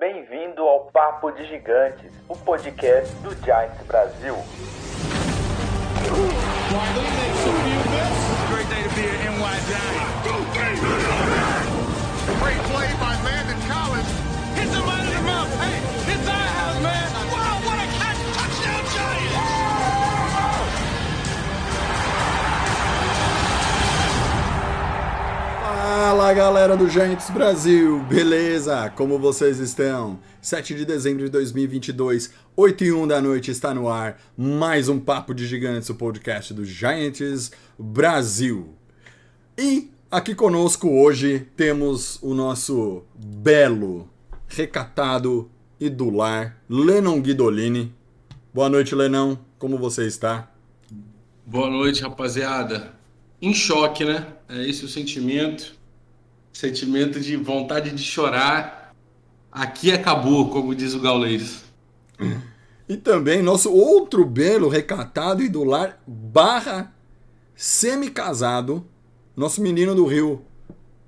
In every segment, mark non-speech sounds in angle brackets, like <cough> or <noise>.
Bem-vindo ao Papo de Gigantes, o podcast do Giants Brasil. Great Fala galera do Giants Brasil, beleza? Como vocês estão? 7 de dezembro de 2022, 8 e 1 da noite está no ar mais um Papo de Gigantes, o podcast do Giants Brasil. E aqui conosco hoje temos o nosso belo, recatado e do lar, Lennon Guidolini. Boa noite, Lenão, como você está? Boa noite, rapaziada. Em choque, né? É esse o sentimento. Sentimento de vontade de chorar. Aqui acabou, como diz o Gaulês. E também nosso outro belo, recatado e do lar, barra semi-casado, nosso menino do Rio,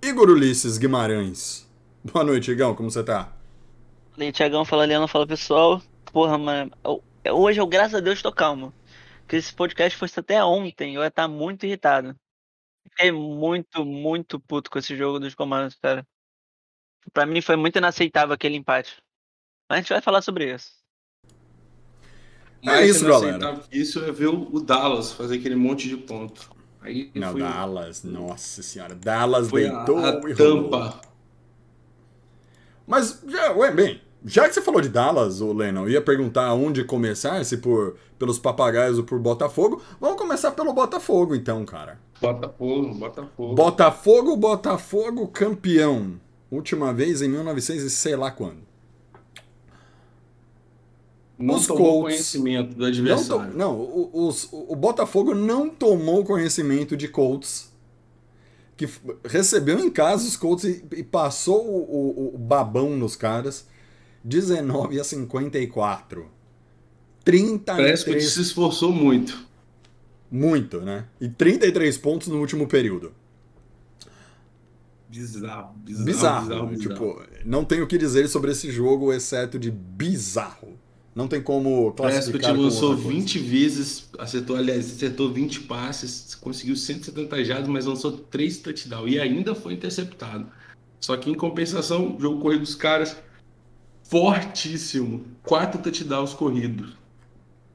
Igor Ulisses Guimarães. Boa noite, Igão, como você tá? Falei, Tiagão, fala Leandro, fala pessoal. Porra, mano, eu- hoje eu, graças a Deus, tô calmo. Porque esse podcast fosse até ontem, eu ia estar muito irritado. Fiquei muito, muito puto com esse jogo dos comandos, cara. Pra mim foi muito inaceitável aquele empate. Mas a gente vai falar sobre isso. Mas isso, galera. Isso é ver o Dallas fazer aquele monte de ponto. Aí Não, foi, Dallas, nossa senhora, Dallas foi a, deitou a e rolou. tampa. Mas, já, ué, bem, já que você falou de Dallas, o Lennon, eu ia perguntar onde começar, se por pelos papagaios ou por Botafogo. Vamos começar pelo Botafogo, então, cara. Botafogo, Botafogo. Botafogo, Botafogo campeão. Última vez em 1900 e sei lá quando. Não os tomou Colts conhecimento do Não, adversário. to- não o, os- o Botafogo não tomou conhecimento de Colts, que recebeu em casa os Colts e, e passou o, o- o babão nos caras, 19 a 54. 33 Prescott se esforçou muito. Muito, né? E 33 pontos no último período. Bizarro, bizarro, Bizarro, bizarro, né? bizarro. tipo, não tenho o que dizer sobre esse jogo exceto de bizarro. Não tem como classificar Prescott como lançou outra coisa. 20 vezes, acertou, aliás, acertou 20 passes, conseguiu 170 jardas, mas lançou 3 touchdowns e ainda foi interceptado. Só que em compensação, o jogo corrido dos caras fortíssimo. 4 touchdowns corridos.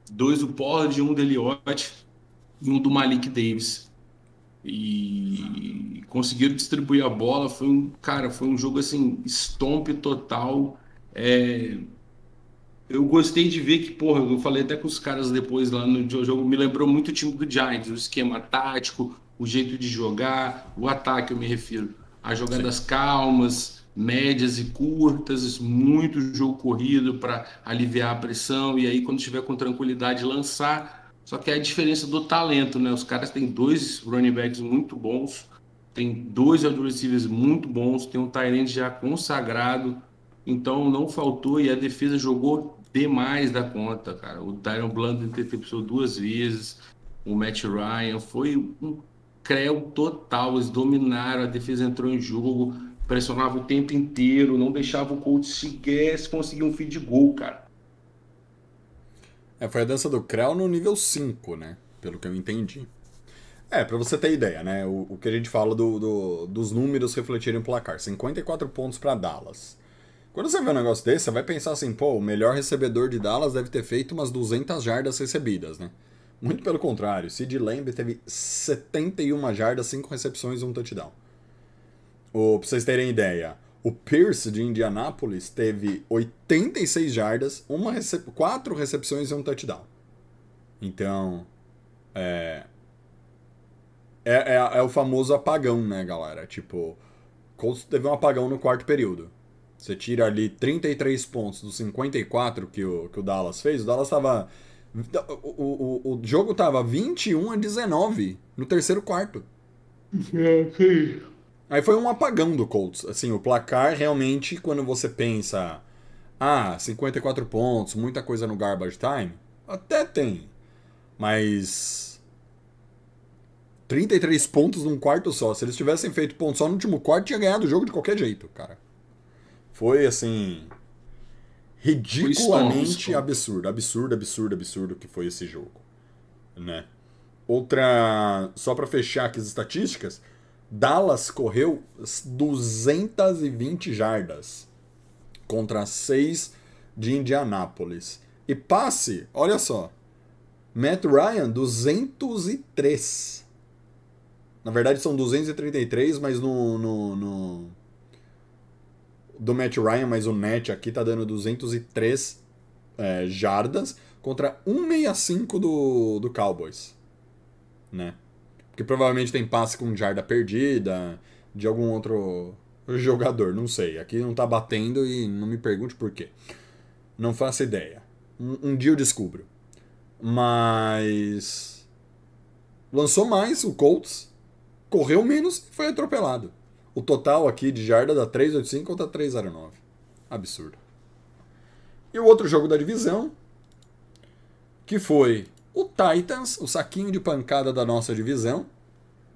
Dois do Pollard, um do Elliott e um do Malik Davis. E conseguiram distribuir a bola. Foi um, cara, foi um jogo assim, estompe total. É, eu gostei de ver que, porra, eu falei até com os caras depois lá no jogo, me lembrou muito o time do Giants, o esquema tático, o jeito de jogar, o ataque, eu me refiro. As jogadas calmas, médias e curtas, muito jogo corrido para aliviar a pressão, e aí quando tiver com tranquilidade lançar. Só que é a diferença do talento, né? Os caras têm dois running backs muito bons, tem dois wide muito bons, tem um tight já consagrado. Então não faltou e a defesa jogou demais da conta, cara. O Tyron Blunt interceptou duas vezes, o Matt Ryan foi um creu total. Eles dominaram, a defesa entrou em jogo, pressionava o tempo inteiro, não deixava o Colts sequer conseguir um feed goal, cara. É, foi a dança do Krell no nível 5, né? Pelo que eu entendi. É, pra você ter ideia, né? O, o que a gente fala do, do- dos números refletirem o placar. 54 pontos pra Dallas. Quando você vê um negócio desse, você vai pensar assim, pô, o melhor recebedor de Dallas deve ter feito umas 200 jardas recebidas, né? Muito pelo contrário. Sid Lamb teve 71 jardas, 5 recepções e um touchdown. O, pra vocês terem ideia, o Pierce de Indianápolis teve 86 jardas, uma recep 4 recepções e um touchdown. Então, é, é, é, é o famoso apagão, né, galera? Tipo, Colts teve um apagão no quarto período. Você tira ali 33 pontos dos 54 que o, que o Dallas fez, o Dallas tava. O, o, o jogo tava 21 a 19 no terceiro quarto. Aí foi um apagão do Colts. Assim, o placar realmente, quando você pensa, ah, 54 pontos, muita coisa no garbage time, até tem. Mas 33 pontos num quarto só. Se eles tivessem feito ponto só no último quarto, tinha ganhado o jogo de qualquer jeito, cara. Foi assim. ridiculamente absurdo, absurdo, absurdo, absurdo que foi esse jogo, né? Outra, só pra fechar aqui as estatísticas, Dallas correu 220 jardas contra 6 de Indianápolis. E passe, olha só, Matt Ryan 203. Na verdade são 233, mas no, no, no do Matt Ryan, mas o net aqui tá dando 203 é, jardas contra 165 do, do Cowboys. Né? Porque provavelmente tem passe com jarda perdida de algum outro jogador, não sei. Aqui não tá batendo e não me pergunte por quê. Não faço ideia. Um, um dia eu descubro. Mas. Lançou mais o Colts, correu menos e foi atropelado. O total aqui de jarda dá 385 contra 309. Absurdo. E o outro jogo da divisão, que foi o Titans, o saquinho de pancada da nossa divisão.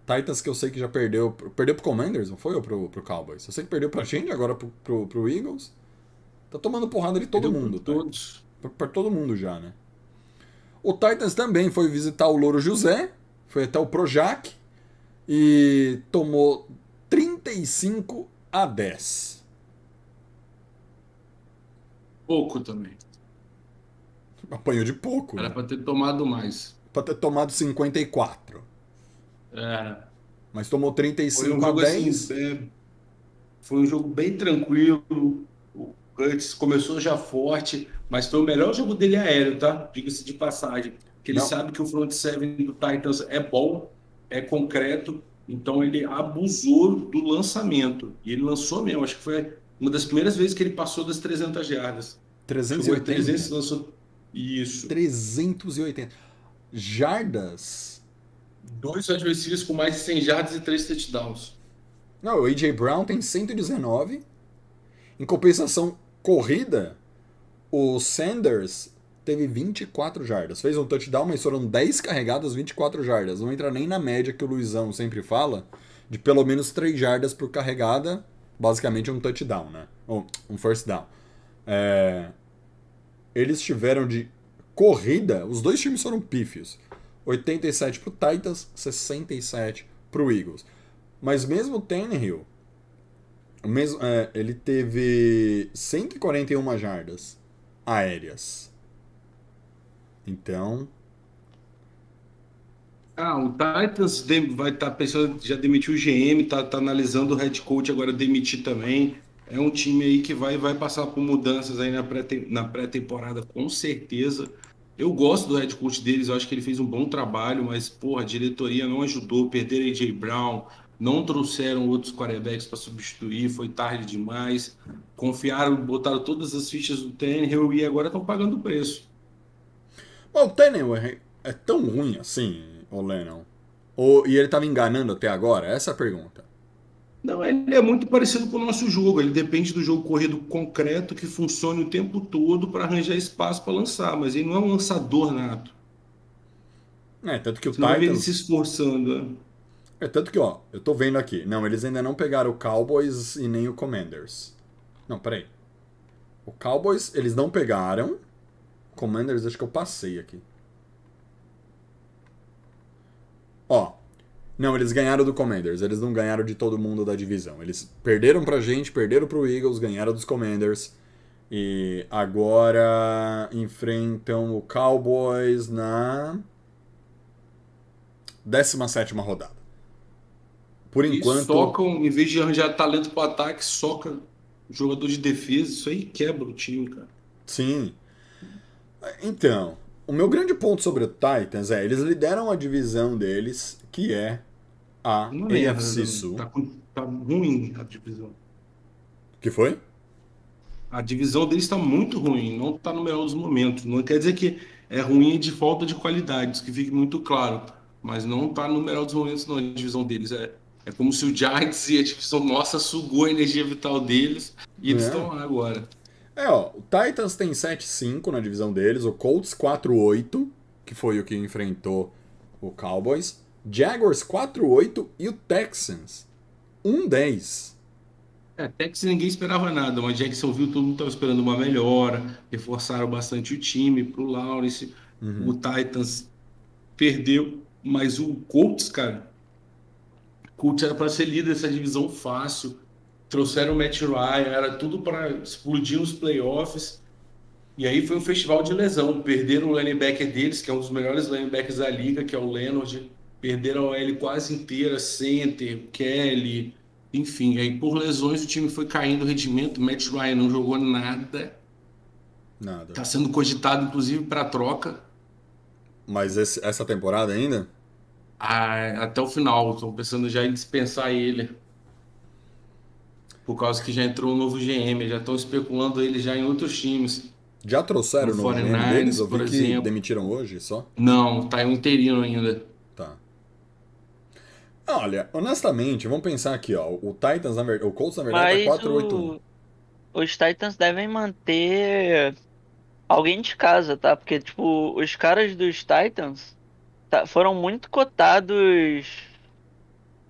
Titans que eu sei que já perdeu. Perdeu pro Commanders, não foi? Ou pro, pro Cowboys? Eu sei que perdeu pra gente, agora pro, pro, pro Eagles. Tá tomando porrada de todo Perdeu mundo, tá? Todos. Pra, pra todo mundo já, né? O Titans também foi visitar o Louro José, foi até o Projac e tomou 35 a 10. Pouco também. Apanhou de pouco, Era né? pra ter tomado mais. Pra ter tomado 54. Era. Mas tomou Foi 35 um a jogo 10. assim, é, foi um jogo bem tranquilo. O Curtis começou já forte, mas foi o melhor jogo dele aéreo, tá? Diga-se de passagem. Que ele Não. sabe que o front seven do Titans é bom, é concreto, então ele abusou do lançamento. E ele lançou mesmo, acho que foi uma das primeiras vezes que ele passou das 300 jardas. Chegou a 380. 300 e lançou isso. 380. Jardas. Dois adversários com mais de 100 jardas e três touchdowns. Não, o A.J. Brown tem 119. Em compensação, corrida, o Sanders teve 24 jardas. Fez um touchdown, mas foram 10 carregadas, 24 jardas. Não entra nem na média que o Luizão sempre fala, de pelo menos 3 jardas por carregada. Basicamente um touchdown, né? Ou um first down. É, Eles tiveram de corrida, os dois times foram pífios. 87 pro Titans, 67 pro Eagles. Mas mesmo o Tannehill, mesmo, é, ele teve 141 jardas aéreas. Então, Ah, o Titans vai estar pensando, já demitiu o GM, tá, tá analisando o head coach agora demitir também. É um time aí que vai, vai passar por mudanças aí na pré- pré-temporada, com certeza. Eu gosto do head coach deles, eu acho que ele fez um bom trabalho, mas, porra, a diretoria não ajudou, perderam AJ Brown, não trouxeram outros quarterbacks para substituir, foi tarde demais. Confiaram, botaram todas as fichas do Tannehill e agora estão pagando o preço. bom, o Tannehill é, é tão ruim assim, o Lennon? Ou, e ele tava enganando até agora? Essa é a pergunta. Não, ele é muito parecido com o nosso jogo. Ele depende do jogo corrido concreto que funcione o tempo todo para arranjar espaço para lançar, mas ele não é um lançador nato. É, tanto que o Você ver ele Titans... se esforçando. né? É tanto que, ó, eu tô vendo aqui. Não, eles ainda não pegaram o Cowboys e nem o Commanders. Não, peraí. O Cowboys, eles não pegaram. Commanders, acho que eu passei aqui. Ó. Não, eles ganharam do Commanders. Eles não ganharam de todo mundo da divisão. Eles perderam pra gente, perderam pro Eagles, ganharam dos Commanders. E agora enfrentam o Cowboys na 17 rodada. Por E enquanto. socam, em vez de arranjar talento para ataque, soca jogador de defesa. Isso aí quebra o time, cara. Sim. Então, o meu grande ponto sobre o Titans é, eles lideram a divisão deles, que é a Uma AFC? Sul. Tá, tá ruim a divisão. Que foi? A divisão deles está muito ruim, não está no melhor dos momentos. Não quer dizer que é ruim de falta de qualidade, isso que fique muito claro. Mas não está no melhor dos momentos, não. A divisão deles é, é como se o Giants e a divisão nossa sugou a energia vital deles e eles É. estão lá agora. É, ó, o Titans tem 7-5 na divisão deles, o Colts 4-8, que foi o que enfrentou o Cowboys, Jaguars 4-8 e o Texans 1-10. É, que ninguém esperava nada, mas Jacksonville todo mundo estava esperando uma melhora, reforçaram bastante o time pro Lawrence, o Titans perdeu, mas o Colts, cara, o Colts era para ser líder dessa divisão fácil, trouxeram o Matt Ryan, era tudo para explodir nos playoffs, e aí foi um festival de lesão, perderam o linebacker deles, que é um dos melhores linebackers da liga, que é o Leonard, perderam a L quase inteira, center, Kelly, enfim, aí por lesões o time foi caindo o rendimento, o Matt Ryan não jogou nada, Nada. tá sendo cogitado inclusive para troca Mas esse- essa temporada ainda? ah, até o final, estou pensando já em dispensar ele. Por causa que já entrou um novo GM, já estão especulando ele já em outros times. Já trouxeram No no GM 49ers, deles? Eu vi que exemplo. demitiram hoje só. Não, tá em um interino ainda. Tá. Olha, honestamente, vamos pensar aqui, ó. O Titans, na verdade, o Colts, na verdade, Mas tá 4-8-1. o... os Titans devem manter alguém de casa, tá? Porque, tipo, os caras dos Titans tá- foram muito cotados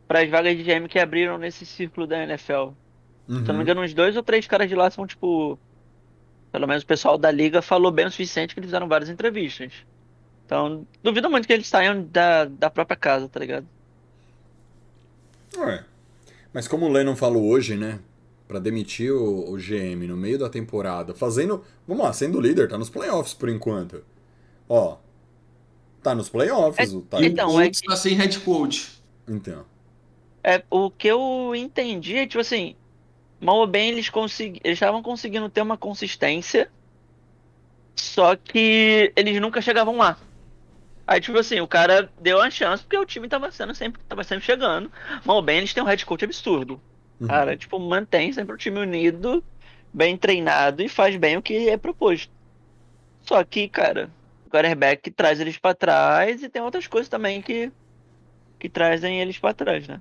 para as vagas de GM que abriram nesse círculo da NFL. Se eu não me Uhum. engano, uns dois ou três caras de lá são, tipo. Pelo menos o pessoal da liga falou bem o suficiente que eles fizeram várias entrevistas. Então, duvido muito que eles saiam da, da própria casa, tá ligado? Ué. Mas como o Lennon falou hoje, né? Pra demitir o, o GM no meio da temporada, fazendo. Vamos lá, sendo líder, tá nos playoffs por enquanto. Ó. Tá nos playoffs, É- o Titans. Então, é que- tá sem head coach. Então. É, o que eu entendi é, tipo assim, mal ou bem eles consegui... eles estavam conseguindo ter uma consistência, só que eles nunca chegavam lá. Aí, tipo assim, o cara deu uma chance porque o time tava sendo sempre, tava sempre chegando. Mal ou bem eles têm um head coach absurdo. Uhum. Cara, tipo, mantém sempre o time unido, bem treinado e faz bem o que é proposto. Só que, cara, o quarterback traz eles pra trás e tem outras coisas também que, que trazem eles pra trás, né?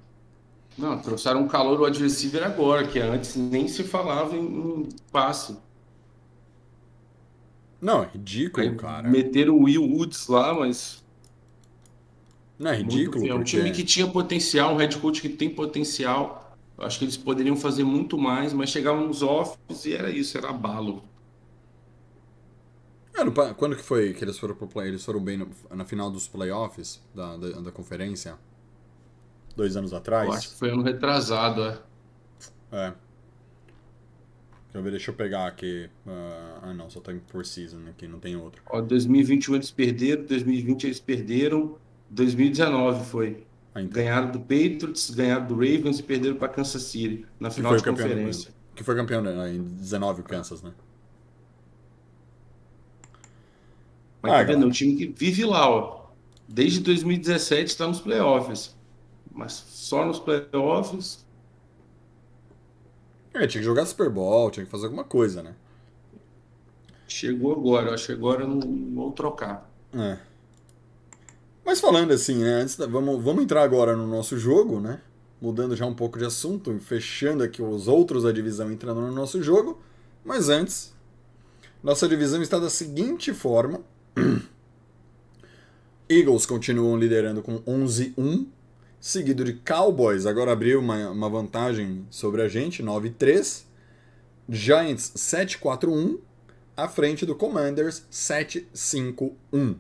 Não, trouxeram um calor o adversário agora, que antes nem se falava em, em passe. Não, é ridículo, Aí cara. meteram o Will Woods lá, mas Não, é muito ridículo. feio. É um porque... time que tinha potencial, um head coach que tem potencial. Acho que eles poderiam fazer muito mais, mas chegavam nos offs e era isso, era balo. No pa- Quando que foi que eles foram pro play? Eles foram bem no- na final dos playoffs da, da, da conferência? Dois anos atrás? Eu acho que foi ano retrasado, é. É. Deixa eu ver, deixa eu pegar aqui. ah, ah, não, só tá em por season aqui, não tem outro. Ó, 2021 eles perderam, 2020 eles perderam, 2019 foi. Ah, então. Ganharam do Patriots, ganharam do Ravens e perderam para Kansas City na final de conferência. que foi campeão né, em 19 o Kansas, né? Mas Ah, tá vendo? É um time que vive lá, ó. Desde 2017 está nos playoffs. Mas só nos playoffs. É, tinha que jogar Super Bowl, tinha que fazer alguma coisa, né? Chegou agora. Eu acho que agora não vão trocar. É. Mas falando assim, né? Da- vamos, vamos entrar agora no nosso jogo, né? Mudando já um pouco de assunto, fechando aqui os outros da divisão entrando no nosso jogo. Mas antes, nossa divisão está da seguinte forma: <clears throat> Eagles continuam liderando com 11-1, seguido de Cowboys, agora abriu uma, uma vantagem sobre a gente, 9-3. Giants 7-4-1, à frente do Commanders 7-5-1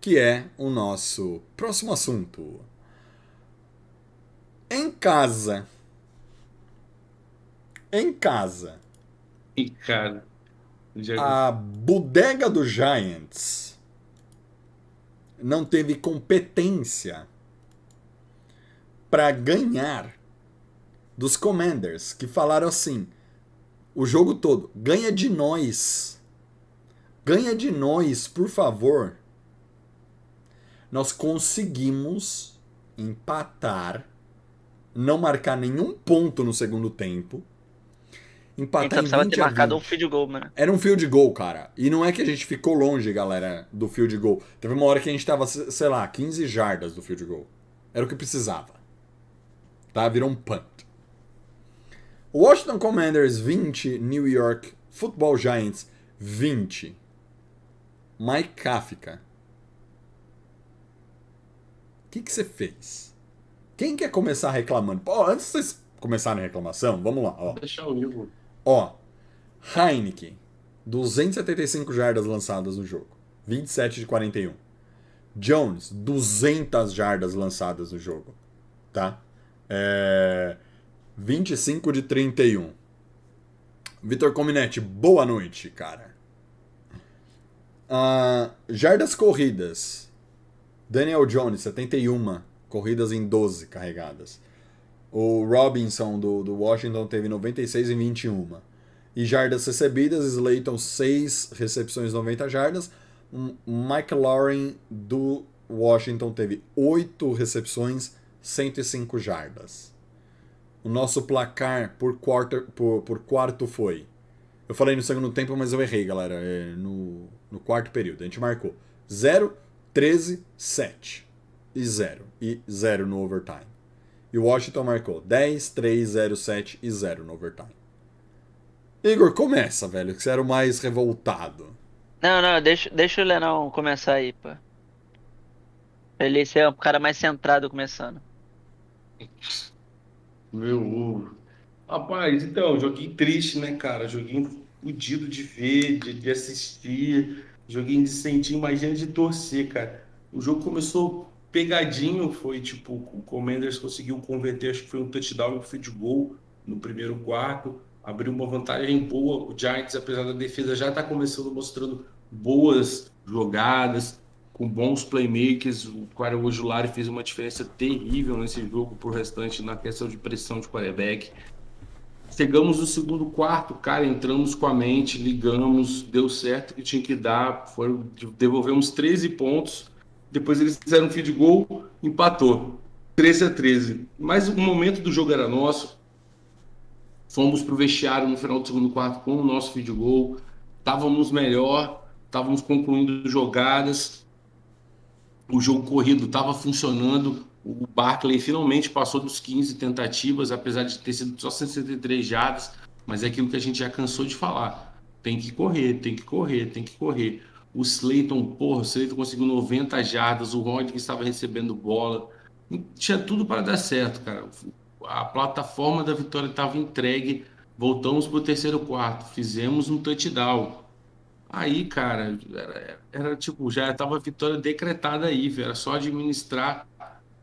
que é o nosso próximo assunto. Em casa. Em casa. E, cara. A bodega do Giants não teve competência para ganhar dos Commanders, que falaram assim: o jogo todo, ganha de nós. Ganha de nós, por favor. Nós conseguimos empatar, não marcar nenhum ponto no segundo tempo. Empatar Então em precisava 20 ter marcado um 20. field goal, mano. Era um field goal, cara. E não é que a gente ficou longe, galera, do field goal. Teve uma hora que a gente tava, sei lá, 15 jardas do field goal. Era o que precisava. Tá? Virou um punt. Washington Commanders 20, New York Football Giants 20. Mike Kafka. O que que você fez? Quem quer começar reclamando? Antes vocês começar na reclamação? Vamos lá, ó. Deixar o Igor. Ó, Heineken, 275 jardas lançadas no jogo, 27 de 41. Jones, 200 jardas lançadas no jogo, tá? É, 25 de 31. Vitor Cominetti, boa noite, cara. Ah, jardas corridas. Daniel Jones, 71 corridas em 12 carregadas. O Robinson do, do Washington teve 96 em 21. E jardas recebidas, Slayton 6 recepções 90 jardas. Mike Lauren do Washington teve 8 recepções, 105 jardas. O nosso placar por, quarter, por, por quarto foi. Eu falei no segundo tempo, mas eu errei, galera. É no, no quarto período. A gente marcou 0, 13, 7 e 0. E 0 no overtime. E o Washington marcou 10, 3, 0, 7 e 0 no overtime. Igor, começa, velho, que você era o mais revoltado. Não, não, deixa, deixa o Lenão começar aí, pô. Ele ser o cara mais centrado começando. Meu ovo. Rapaz, então, joguinho triste, né, cara? Joguinho fudido de ver, de, de assistir. Joguinho de sentir, imagina de torcer, cara. O jogo começou pegadinho, foi tipo, o Commanders conseguiu converter, acho que foi um touchdown e um field goal no primeiro quarto, abriu uma vantagem boa. O Giants, apesar da defesa, já está começando mostrando boas jogadas, com bons playmakers. O Quaresma Julari fez uma diferença terrível nesse jogo pro restante na questão de pressão de quarterback. Chegamos no segundo quarto, cara, entramos com a mente, ligamos, deu certo que tinha que dar, foram, devolvemos 13 pontos depois eles fizeram um feed goal, empatou. 13 a 13. Mas o momento do jogo era nosso. Fomos pro vestiário no final do segundo quarto com o nosso feed goal. Estávamos melhor, estávamos concluindo jogadas. O jogo corrido estava funcionando. O Barkley finalmente passou dos 15 tentativas, apesar de ter sido só 63 jardas. Mas é aquilo que a gente já cansou de falar. Tem que correr, tem que correr, tem que correr. O Slayton, porra, o Slayton conseguiu 90 jardas, o Rod que estava recebendo bola. Tinha tudo para dar certo, cara. A plataforma da vitória estava entregue. Voltamos para o terceiro quarto, fizemos um touchdown. Aí, cara, era, era tipo, já estava a vitória decretada aí, era só administrar.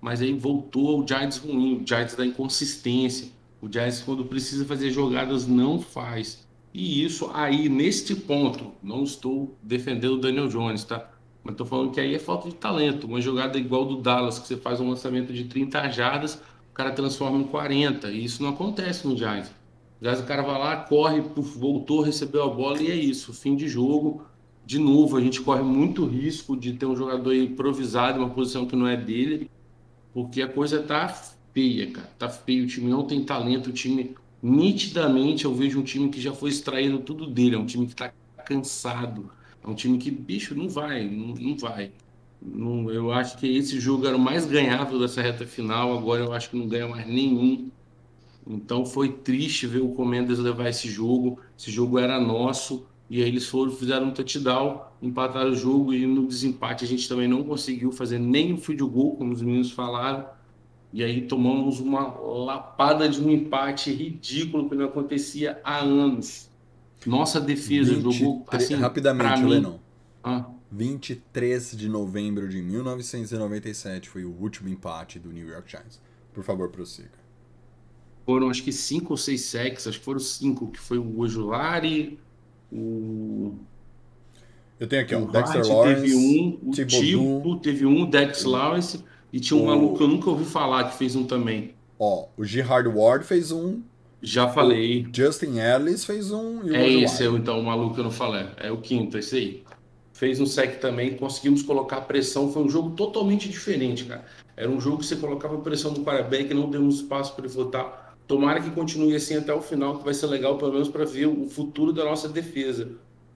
Mas aí voltou o Giants ruim, o Giants da inconsistência. O Giants, quando precisa fazer jogadas, não faz. E isso aí, neste ponto, não estou defendendo o Daniel Jones, tá? Mas estou falando que aí é falta de talento. Uma jogada igual do Dallas, que você faz um lançamento de 30 jardas, o cara transforma em 40. E isso não acontece no Giants. Giants, o cara vai lá, corre, voltou, recebeu a bola e é isso. Fim de jogo. De novo, a gente corre muito risco de ter um jogador improvisado em uma posição que não é dele, porque a coisa tá feia, cara. Tá feio. O time não tem talento, o time nitidamente eu vejo um time que já foi extraído tudo dele, é um time que está cansado, é um time que, bicho, não vai, não, não vai. Não, eu acho que esse jogo era o mais ganhável dessa reta final, agora eu acho que não ganha mais nenhum. Então foi triste ver o Comendas levar esse jogo. Esse jogo era nosso e aí eles foram, fizeram um touchdown, empataram o jogo e no desempate a gente também não conseguiu fazer nem o field goal, como os meninos falaram. E aí tomamos uma lapada de um empate ridículo que não acontecia há anos. Nossa defesa 23, jogou assim, rapidamente, mim- Lennon. Ah, 23 de novembro de 1997 foi o último empate do New York Giants. Por favor, prossiga. foram acho que cinco ou seis sacks, acho que foram cinco, que foi o Ojulari, o, Eu tenho aqui, ó, o Dexter Lawrence, teve um, o. Tibo teve um, o Dex Lawrence, e tinha um O- maluco que eu nunca ouvi falar que fez um também. Ó, o Gerard Ward fez um, Já falei. Justin Ellis fez um É Ojulari. esse, é o- então, o maluco que eu não falei. É o quinto, esse aí. Fez um sec também, conseguimos colocar pressão. Foi um jogo totalmente diferente, cara. Era um jogo que você colocava pressão no quarterback, não demos espaço para ele votar. Tomara que continue assim até o final, que vai ser legal, pelo menos, para ver o futuro da nossa defesa.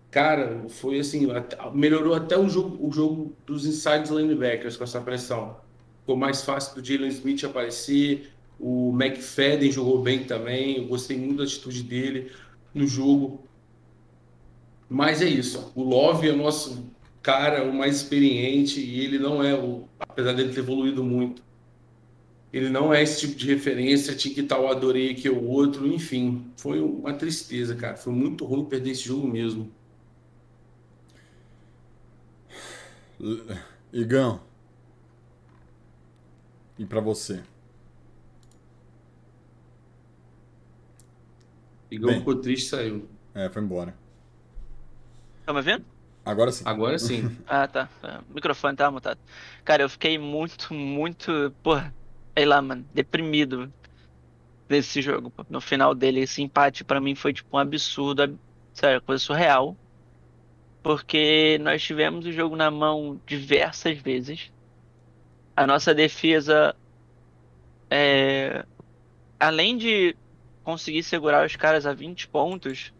Cara, foi assim, melhorou até o jogo, o jogo dos inside linebackers com essa pressão. Ficou mais fácil do Jalen Smith aparecer. O McFadden jogou bem também. Eu gostei muito da atitude dele no jogo. Mas é isso. O Love é o nosso cara, o mais experiente, e ele não é o. Apesar dele ter evoluído muito. Ele não é esse tipo de referência, tinha que tal, adorei que o outro, enfim, foi uma tristeza, cara. Foi muito ruim perder esse jogo mesmo. Igão. E pra você? Bem. ficou triste e saiu. É, foi embora. Tá me vendo? Agora sim. Agora sim. <laughs> Ah, tá. É, O microfone tava mutado. Cara, eu fiquei muito, muito, porra, sei lá, mano, deprimido nesse jogo. No final dele, esse empate pra mim foi tipo um absurdo, ab- sério, coisa surreal. Porque nós tivemos o jogo na mão diversas vezes. A nossa defesa, é, além de conseguir segurar os caras a 20 pontos,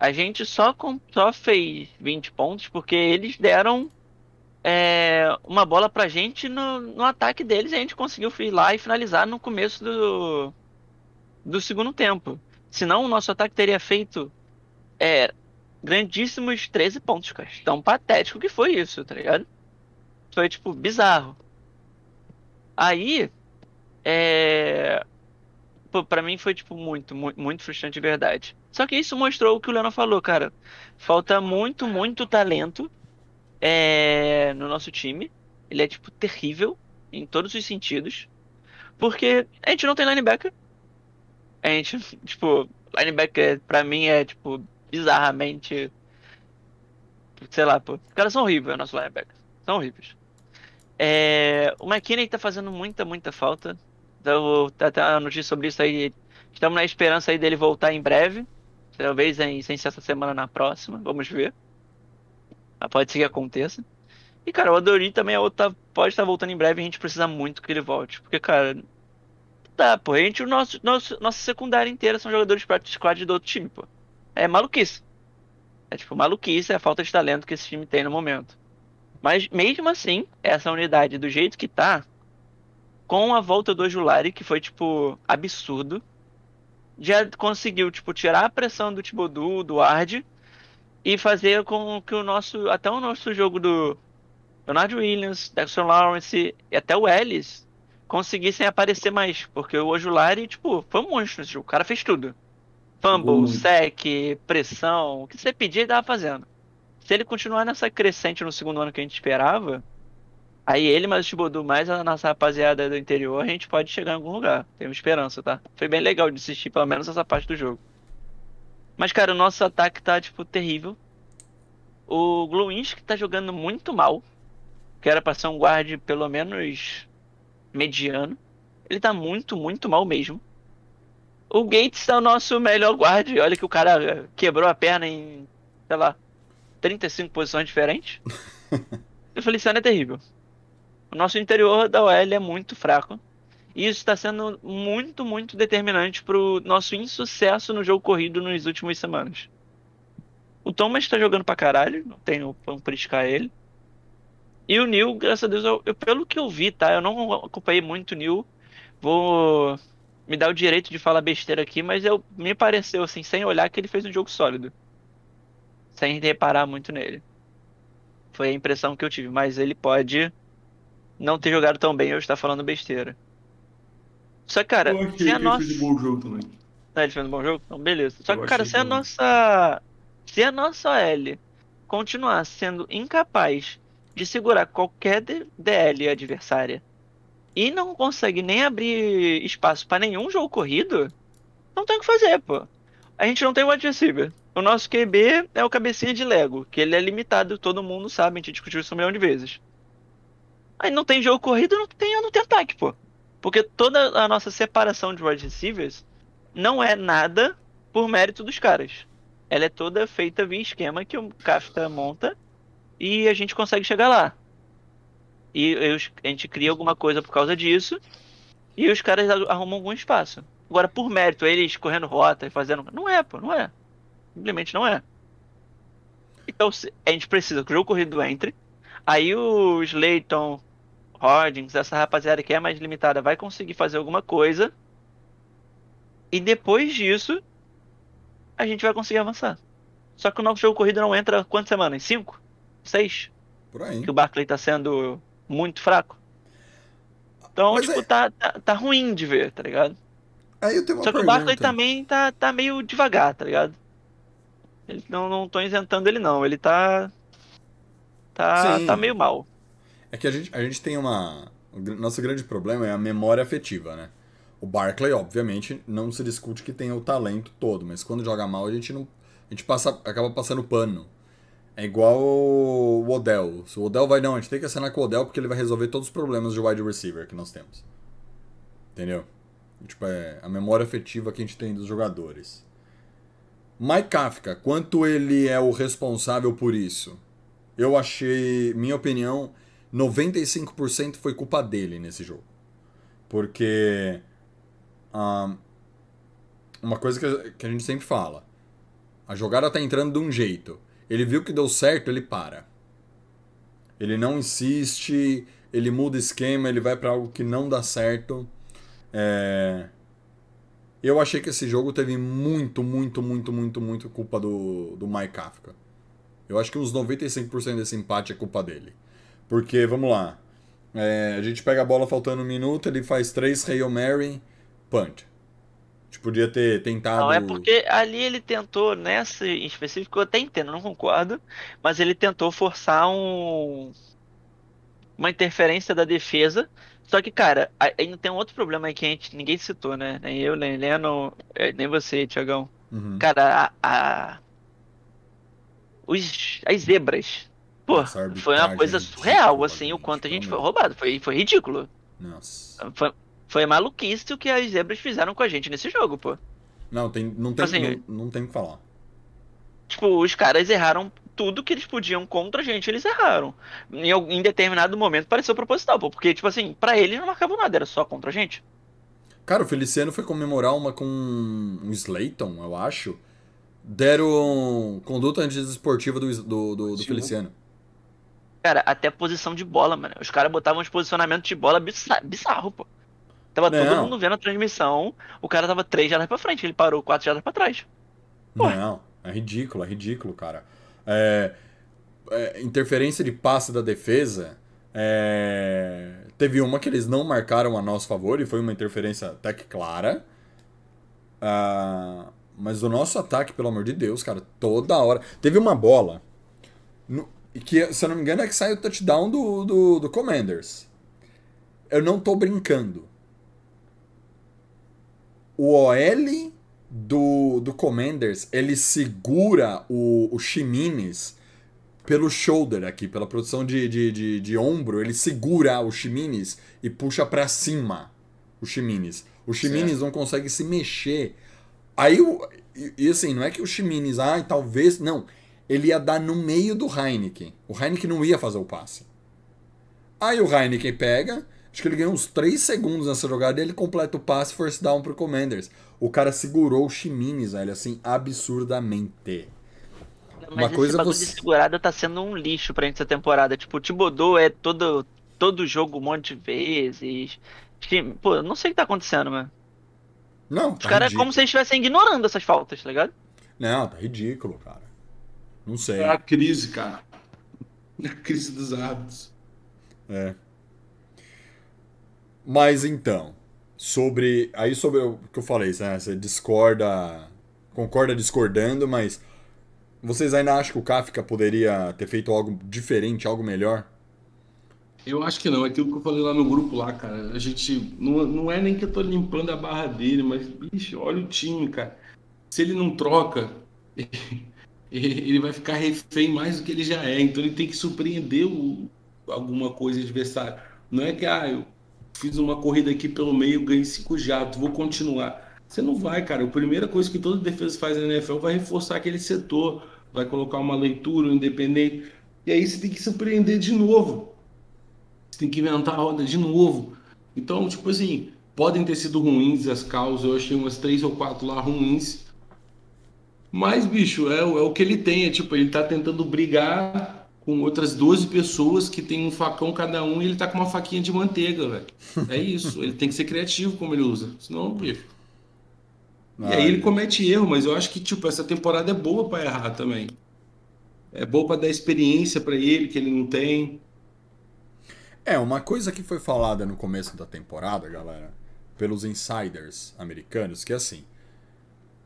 a gente só, com- só fez 20 pontos porque eles deram é, uma bola pra gente no, no ataque deles e a gente conseguiu ir lá e finalizar no começo do, do segundo tempo. Senão o nosso ataque teria feito é, grandíssimos 13 pontos, cara. Tão patético que foi isso, tá ligado? Foi, tipo, bizarro. Aí, é... Pra mim foi, tipo, muito, muito, muito frustrante de verdade. Só que isso mostrou o que o Leandro falou, cara. Falta muito, muito talento é, no nosso time. Ele é, tipo, terrível em todos os sentidos. Porque a gente não tem linebacker. A gente, <laughs> tipo, linebacker pra mim é, tipo, bizarramente. Sei lá, pô. Os caras são horríveis, nossos linebackers. São horríveis. É, o McKinney tá fazendo muita, muita falta. Então, tá até uma notícia sobre isso aí. Estamos na esperança aí dele voltar em breve. Talvez em, sem ser essa semana na próxima. Vamos ver. Mas pode ser que aconteça. E, cara, o Adori também é outro, tá- pode estar voltando em breve e a gente precisa muito que ele volte. Porque, cara, tá, pô. A gente, o nosso, nosso, nossa secundária inteira são jogadores practice squad do outro time, pô. É maluquice. É tipo maluquice, é a falta de talento que esse time tem no momento. Mas mesmo assim, essa unidade do jeito que tá, com a volta do Julari, que foi, tipo, absurdo, já conseguiu, tipo, tirar a pressão do Thibodeau, do Ard, e fazer com que o nosso, até o nosso jogo do Leonard Williams, Dexter Lawrence e até o Ellis conseguissem aparecer mais, porque o Ojulari, tipo, foi um monstro nesse jogo, o cara fez tudo. Fumble, sec, pressão, o que você pedia ele tava fazendo. Se ele continuar nessa crescente no segundo ano que a gente esperava, aí ele mais o Thibodeau mais a nossa rapaziada do interior, a gente pode chegar em algum lugar. Temos esperança, tá? Foi bem legal de assistir pelo menos essa parte do jogo. Mas, cara, o nosso ataque tá, tipo, terrível. O Glowinski tá jogando muito mal. Que era pra ser um guard pelo menos mediano. Ele tá muito, muito mal mesmo. O Gates é o nosso melhor guard. Olha que o cara quebrou a perna em, sei lá, 35 posições diferentes. <laughs> o Feliciano é terrível. O nosso interior da OL é muito fraco. E isso está sendo muito, muito determinante pro nosso insucesso no jogo corrido nas últimas semanas. O Thomas tá jogando pra caralho, não tenho como criticar ele. E o Neil, graças a Deus, eu, eu- pelo que eu vi, tá? Eu não acompanhei muito o Neil. Vou me dar o direito de falar besteira aqui, mas eu, me pareceu, assim, sem olhar, que ele fez um jogo sólido. Sem reparar muito nele. Foi a impressão que eu tive, mas ele pode não ter jogado tão bem ou estar falando besteira. Só que, cara, achei se a ele nossa. fez um bom jogo também. Ah, ele fez um bom jogo? Então, beleza. Só que, cara, se a bom. nossa. Se a nossa OL continuar sendo incapaz de segurar qualquer DL adversária e não consegue nem abrir espaço pra nenhum jogo corrido, não tem o que fazer, pô. A gente não tem wide receiver. O nosso QB é o cabecinha de Lego, que ele é limitado, todo mundo sabe, a gente discutiu isso um milhão de vezes. Aí não tem jogo corrido, não tem, não tem ataque, pô. Porque toda a nossa separação de wide receivers não é nada por mérito dos caras. Ela é toda feita via esquema que o Kafka monta e a gente consegue chegar lá. E eu- a gente cria alguma coisa por causa disso e os caras arrumam algum espaço. Agora, por mérito, eles correndo rota e fazendo. Não é, pô, não é. Simplesmente não é. Então, a gente precisa que o jogo corrido entre. Aí o Slayton, Hodgins, essa rapaziada que é mais limitada, vai conseguir fazer alguma coisa. E depois disso, a gente vai conseguir avançar. Só que o nosso jogo corrido não entra quantas semanas? Cinco? Seis? Por aí. Que o Barkley tá sendo muito fraco? Então, Mas tipo, é- tá, tá, tá ruim de ver, tá ligado? Aí eu tenho uma Só que o pergunta. Barkley também tá, tá meio devagar, tá ligado? Ele, não, não tô isentando ele, não. Ele tá. Tá, Sim. tá meio mal. É que a gente, a gente tem uma. o nosso grande problema é a memória afetiva, né? O Barkley, obviamente, não se discute que tem o talento todo, mas quando joga mal a gente não. A gente passa, acaba passando pano. É igual o Odell. Se o Odell vai, não, a gente tem que assinar com o Odell porque ele vai resolver todos os problemas de wide receiver que nós temos. Entendeu? Tipo, é a memória afetiva que a gente tem dos jogadores. Mike Kafka, quanto ele é o responsável por isso? Eu achei, minha opinião, 95% foi culpa dele nesse jogo. Porque ahn, uma coisa que, que a gente sempre fala, a jogada tá entrando de um jeito. Ele viu que deu certo, ele para. Ele não insiste, ele muda esquema, ele vai pra algo que não dá certo. É, Eu achei que esse jogo teve muito, muito, muito, muito, muito culpa do, do Mike Kafka. Eu acho que uns 95% desse empate é culpa dele. Porque, vamos lá. é, a gente pega a bola faltando um minuto, ele faz três Hail Mary, punch. A gente podia ter tentado. Não, é porque ali ele tentou, nessa em específico, eu até entendo, não concordo, mas ele tentou forçar um uma interferência da defesa. Só que, cara, ainda tem um outro problema aí que a gente, ninguém citou, né? Nem eu, nem Leno, eh, nem você, Tiagão. Uhum. Cara, a, a- os, as zebras. Pô, foi uma coisa é surreal, assim, o quanto a gente pelo foi roubado. Foi, foi ridículo. Nossa. Foi, foi maluquice o que as zebras fizeram com a gente nesse jogo, pô. Não, tem, não, tem, Assim, não, não tem o que falar. Tipo, os caras erraram tudo que eles podiam contra a gente, eles erraram. Em, em determinado momento pareceu proposital, pô, porque, tipo assim, pra eles não marcavam nada, era só contra a gente. Cara, o Feliciano foi comemorar uma com um Slayton, eu acho. Deram conduta antidesportiva do, do, do, do. Feliciano. Cara, até posição de bola, mano. Os caras botavam uns posicionamentos de bola bizarro, bizarro pô. Tava todo Não. mundo vendo a transmissão, o cara tava três jardas pra frente, ele parou quatro jardas pra trás. Pô. Não, é ridículo, é ridículo, cara. É, é, interferência de passe da defesa. é, teve uma que eles não marcaram a nosso favor e foi uma interferência até que clara. Ah, mas o nosso ataque, pelo amor de Deus, cara, toda hora. Teve uma bola. E que, se eu não me engano, é que sai o touchdown do, do, do Commanders. Eu não tô brincando. O OL do, do Commanders, ele segura o, o Ximenes pelo shoulder aqui, pela produção de, de, de, de ombro, ele segura o Ximenes e puxa pra cima o Ximenes. O Ximenes não consegue se mexer. Aí, e, e assim, não é que o Ximenes, ai, talvez, não. Ele ia dar no meio do Heineken. O Heineken não ia fazer o passe. Aí o Heineken pega, acho que ele ganhou uns 3 segundos nessa jogada e ele completa o passe first down pro Commanders. O cara segurou o Ximenes, velho, assim, absurdamente. Mas Uma coisa bagulho você- de segurada tá sendo um lixo pra gente essa temporada. Tipo, o Thibodeau é todo, todo jogo um monte de vezes. Pô, eu não sei o que tá acontecendo, mano. Não, Os tá caras é como se eles estivessem ignorando essas faltas, tá ligado? Não, tá ridículo, cara. Não sei. É a crise, cara. A crise dos hábitos. É. Mas então, sobre. Aí sobre o que eu falei, né? Você discorda. Concorda discordando, mas. Vocês ainda acham que o Kafka poderia ter feito algo diferente, algo melhor? Eu acho que não, é aquilo que eu falei lá no grupo lá, cara. A gente. Não, não é nem que eu tô limpando a barra dele, mas, bicho, olha o time, cara. Se ele não troca, <laughs> <laughs> ele vai ficar refém mais do que ele já é. Então ele tem que surpreender o- alguma coisa adversário. Não é que, ah, eu fiz uma corrida aqui pelo meio, ganhei cinco jatos, vou continuar. Você não vai, cara. A primeira coisa que toda defesa faz na NFL vai reforçar aquele setor, vai colocar uma leitura um independente. E aí você tem que surpreender de novo. Você tem que inventar a roda de novo. Então, tipo assim, podem ter sido ruins as causas. Eu achei umas três ou quatro lá ruins. Mas, bicho, é, o- é o que ele tem. É tipo, ele tá tentando brigar com outras 12 pessoas que tem um facão cada um e ele tá com uma faquinha de manteiga, velho. É isso. ele tem que ser criativo como ele usa. Senão, bicho. E aí ele comete erro, mas eu acho que, tipo, essa temporada é boa pra errar também. É boa pra dar experiência pra ele, que ele não tem. É, uma coisa que foi falada no começo da temporada, galera, pelos insiders americanos, que é assim.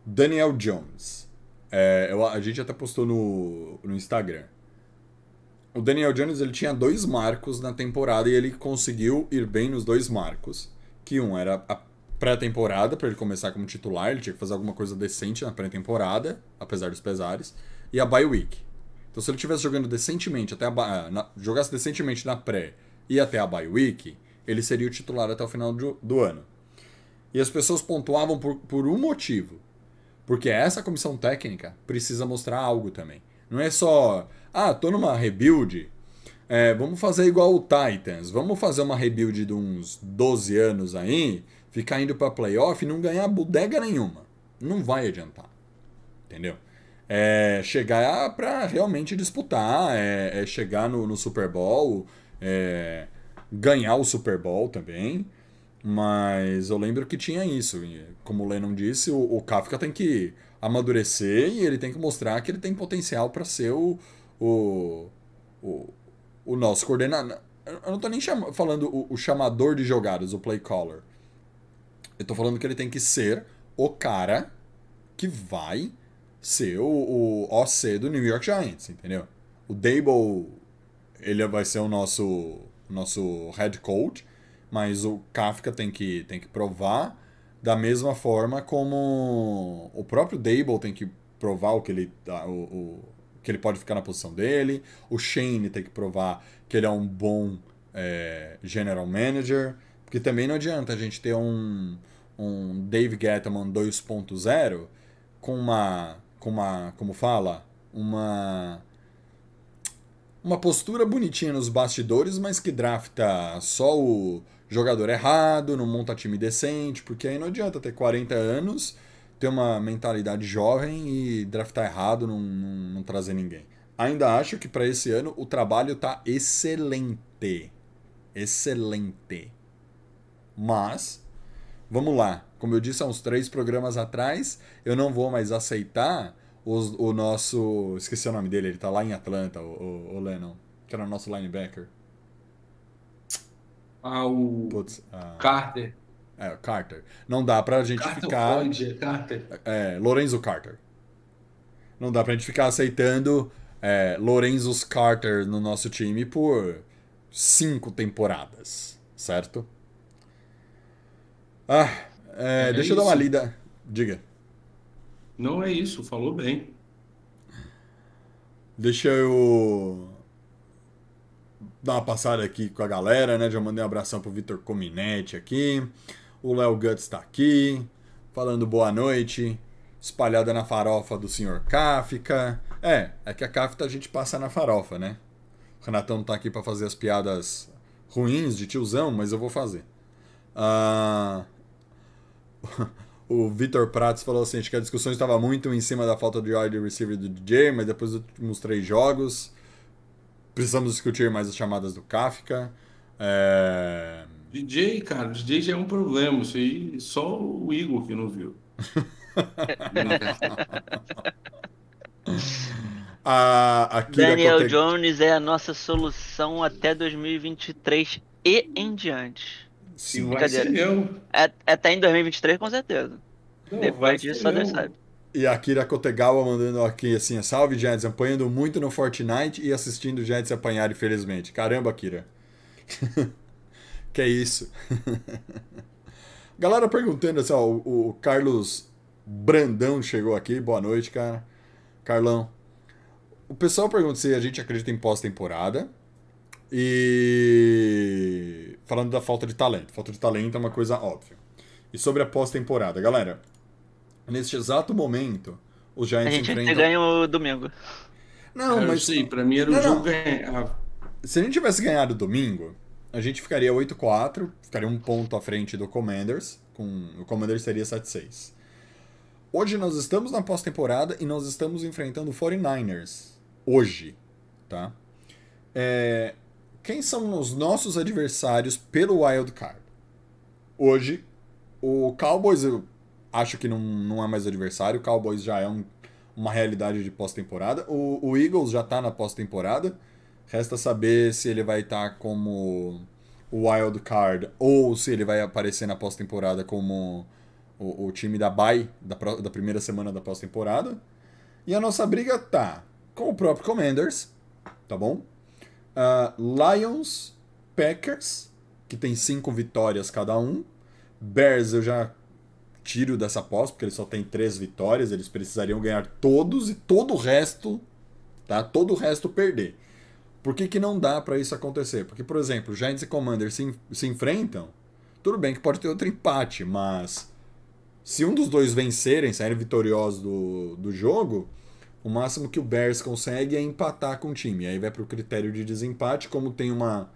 Daniel Jones. É, eu- a gente até postou no, no Instagram. O Daniel Jones ele tinha dois marcos na temporada e ele conseguiu ir bem nos dois marcos. Que um era a pré-temporada, para ele começar como titular, ele tinha que fazer alguma coisa decente na pré-temporada, apesar dos pesares, e a bye week. Então se ele estivesse jogando decentemente até a ba- na- jogasse decentemente na pré e até a bye week, ele seria o titular até o final do, do ano. E as pessoas pontuavam por, por um motivo. Porque essa comissão técnica precisa mostrar algo também. Não é só, ah, tô numa rebuild, é, vamos fazer igual o Titans, vamos fazer uma rebuild de uns 12 anos aí, ficar indo pra playoff e não ganhar bodega nenhuma. Não vai adiantar. Entendeu? É chegar pra realmente disputar, é, é chegar no, no Super Bowl, é, ganhar o Super Bowl também. Mas eu lembro que tinha isso. Como o Lennon disse, o, o Kafka tem que amadurecer e ele tem que mostrar que ele tem potencial para ser o, o, o, o nosso coordenador. Eu não tô nem chama- falando o, o chamador de jogadas, o play caller. Eu tô falando que ele tem que ser o cara que vai ser o, o OC do New York Giants, entendeu? O Dable, ele vai ser o nosso, nosso head coach, mas o Kafka tem que, tem que provar da mesma forma como o próprio Dable tem que provar o que ele, tá- o, o- que ele pode ficar na posição dele, o Shane tem que provar que ele é um bom é, general manager, porque também não adianta a gente ter um, um Dave Gettman 2.0 com uma, com uma, como fala, uma uma postura bonitinha nos bastidores, mas que drafta só o jogador errado, não monta time decente, porque aí não adianta ter 40 anos, ter uma mentalidade jovem e draftar errado, não, não, não trazer ninguém. Ainda acho que para esse ano o trabalho tá excelente. Excelente. Mas, vamos lá. Como eu disse há uns três programas atrás, eu não vou mais aceitar os- o nosso. Esqueci o nome dele, ele tá lá em Atlanta, o, o, o Lennon. Que era o nosso linebacker. Ah, o Putz, ah, Carter. é, o Carter. Não dá pra gente Carter ficar. Floyd, é Carter. É, Lorenzo Carter. Não dá pra gente ficar aceitando é, Lorenzo's Carter no nosso time por cinco temporadas, certo? Ah, é, É deixa eu dar uma isso. lida. Diga. Não é isso, falou bem. Deixa eu dar uma passada aqui com a galera, né? Já mandei um abração pro Vitor Cominetti aqui. O Léo Guts tá aqui, falando boa noite. Espalhada na farofa do Sr. Kafka. É, é que a Kafka a gente passa na farofa, né? O Renatão não tá aqui pra fazer as piadas ruins de tiozão, mas eu vou fazer. Ah, <laughs> O Vitor Prates falou assim: que a discussão estava muito em cima da falta de wide receiver do DJ, mas depois dos últimos três jogos precisamos discutir mais as chamadas do Kafka. É... DJ, cara, DJ já é um problema. Isso aí, só o Igor que não viu. <laughs> A, Daniel Jones é a nossa solução até 2023 e em diante. Se Sim, vai ser meu. É- Até em 2023, com certeza. Não, vai Depois disso, só Deus sabe. E a Kira Kotegawa mandando aqui assim: salve Jets, apanhando muito no Fortnite e assistindo Jets apanhar, infelizmente. Caramba, Kira. <laughs> que é isso? <laughs> Galera perguntando assim: ó, o, o Carlos Brandão chegou aqui, boa noite, cara. Carlão. O pessoal pergunta se a gente acredita em pós-temporada. E. Falando da falta de talento. Falta de talento é uma coisa óbvia. E sobre a pós-temporada, galera. Neste exato momento, os A Giants gente vai ter enfrentam. ganho o domingo. Não, eu mas sei, pra mim era Não, o não. jogo ganhar. se a gente tivesse ganhado domingo, a gente ficaria 8-4, ficaria um ponto à frente do Commanders, com o Commanders seria 7-6. Hoje nós estamos na pós-temporada e nós estamos enfrentando o 49ers. Hoje, tá? É, Quem são os nossos adversários pelo Wild Card? Hoje, o Cowboys acho que não, não é mais adversário, o Cowboys já é um- uma realidade de pós-temporada. O, o Eagles já tá na pós-temporada. Resta saber se ele vai estar como o wild card ou se ele vai aparecer na pós-temporada como o, o time da bye da, da primeira semana da pós-temporada. E a nossa briga tá com o próprio Commanders, tá bom? Ah, Lions, Packers, que tem cinco vitórias cada um. Bears eu já tiro dessa pós, porque eles só têm três vitórias, eles precisariam ganhar todos e todo o resto, tá? Todo o resto perder. Por que, que não dá pra isso acontecer? Porque, por exemplo, Giants e Commanders se, se enfrentam, tudo bem que pode ter outro empate, mas se um dos dois vencerem, saírem vitoriosos do, do jogo, o máximo que o Bears consegue é empatar com o time. Aí vai pro critério de desempate, como tem uma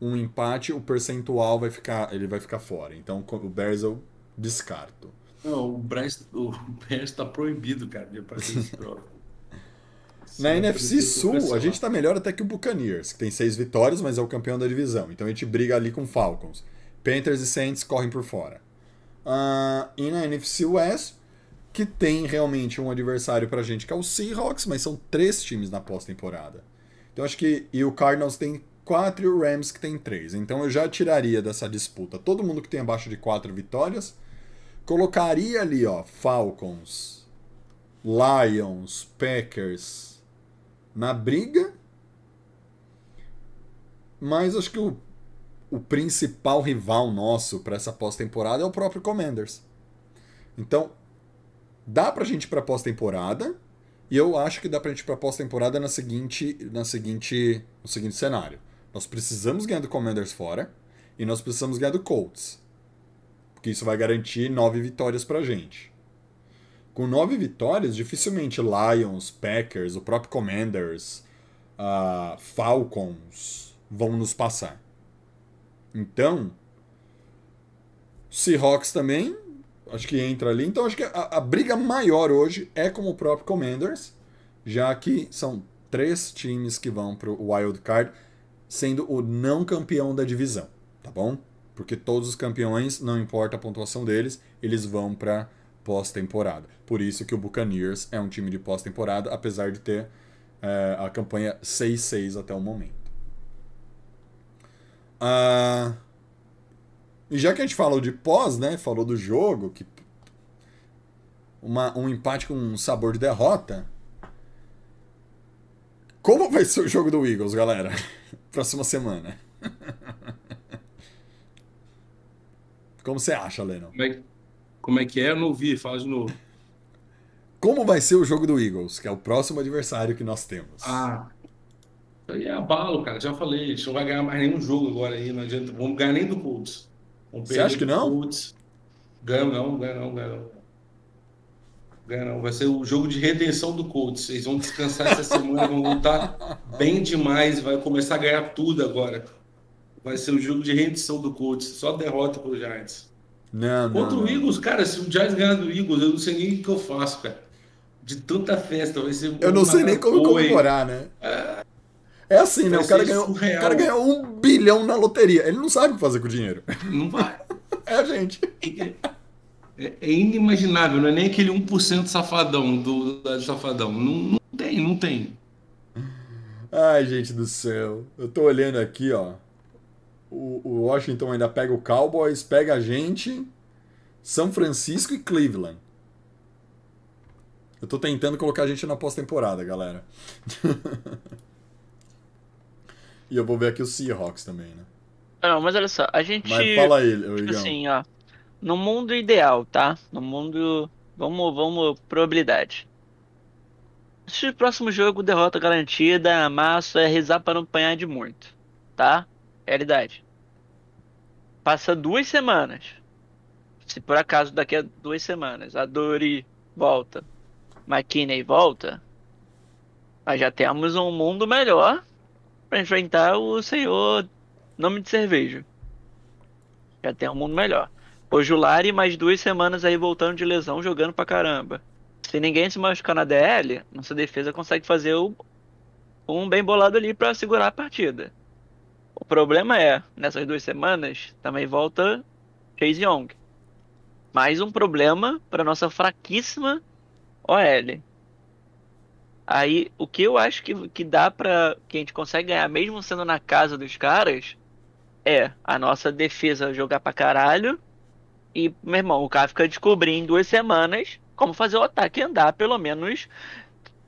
um empate, o percentual vai ficar, ele vai ficar fora. Então o Bears eu descarto. Não, o Bears, o Bears tá proibido, cara, de aparecer esse troço. <laughs> Na NFC Sul, a gente tá melhor até que o Buccaneers, que tem seis vitórias, mas é o campeão da divisão. Então a gente briga ali com Falcons. Panthers e Saints correm por fora. Ah, e na NFC West, que tem realmente um adversário pra gente, que é o Seahawks, mas são três times na pós-temporada. Então acho que. E o Cardinals tem quatro e o Rams que tem três. Então eu já tiraria dessa disputa todo mundo que tem abaixo de quatro vitórias. Colocaria ali, ó, Falcons, Lions, Packers na briga. Mas acho que o, o principal rival nosso para essa pós-temporada é o próprio Commanders. Então, dá pra gente ir pra pós-temporada. E eu acho que dá pra gente ir pra pós-temporada na seguinte, na seguinte, no seguinte cenário. Nós precisamos ganhar do Commanders fora e nós precisamos ganhar do Colts. Porque isso vai garantir nove vitórias pra gente. Com nove vitórias, dificilmente Lions, Packers, o próprio Commanders, ah, Falcons vão nos passar. Então, Seahawks também, acho que entra ali. Então, acho que a, a briga maior hoje é com o próprio Commanders, já que são três times que vão pro Wild Card, sendo o não campeão da divisão, tá bom? Porque todos os campeões, não importa a pontuação deles, eles vão para pós-temporada. Por isso que o Buccaneers é um time de pós-temporada, apesar de ter é, a campanha 6-6 até o momento. Ah, e já que a gente falou de pós, né? Falou do jogo, que uma, um empate com um sabor de derrota. Como vai ser o jogo do Eagles, galera? <laughs> Próxima semana. <laughs> Como você acha, Lennon? Como é, como é que é? Eu não ouvi, fala de novo. Como vai ser o jogo do Eagles, que é o próximo adversário que nós temos? Ah, aí é abalo, cara. Já falei, a gente não vai ganhar mais nenhum jogo agora aí. Não adianta. Vamos ganhar nem do Colts. Você acha que não? Colts. Ganha não, ganha não, ganha não. Ganha não. Vai ser o jogo de redenção do Colts. Eles vão descansar essa semana, vão lutar bem demais vai começar a ganhar tudo agora. Vai ser o jogo de redenção do Colts. Só derrota pro Giants. Não, não. Contra o não. Eagles, cara, se o Giants ganhar do Eagles, eu não sei nem o que eu faço, cara. De tanta festa, vai ser. Eu não sei nem como comemorar, né? É assim, né? O cara, ganhou, o cara ganhou um bilhão na loteria. Ele não sabe o que fazer com o dinheiro. Não vai. <laughs> É a gente. É, é inimaginável, não é nem aquele 1% safadão do, do safadão. Não, não tem, não tem. Ai, gente do céu. Eu tô olhando aqui, ó. O, o Washington ainda pega o Cowboys, pega a gente, São Francisco e Cleveland. Eu tô tentando colocar a gente na pós-temporada, galera. <laughs> e eu vou ver aqui o Seahawks também, né? Não, mas olha só, a gente. Mas fala aí, ô Tipo Igão. assim, ó. No mundo ideal, tá? No mundo. Vamos, vamos, probabilidade. Se o próximo jogo, derrota garantida, massa é rezar para não apanhar de muito. Tá? Realidade. Passa duas semanas. Se por acaso daqui a duas semanas a Dori volta, McKinney volta, nós já temos um mundo melhor para enfrentar o senhor nome de cerveja. Já tem um mundo melhor. O Julari, mais duas semanas aí voltando de lesão, jogando pra caramba. Se ninguém se machucar na DL, nossa defesa consegue fazer o- um bem bolado ali pra segurar a partida. O problema é, nessas duas semanas, também volta Chase Young. Mais um problema pra nossa fraquíssima OL. Aí, o que eu acho que, que dá pra. que a gente consegue ganhar, mesmo sendo na casa dos caras, é a nossa defesa jogar pra caralho. E, meu irmão, o cara fica descobrindo em duas semanas como fazer o ataque andar pelo menos,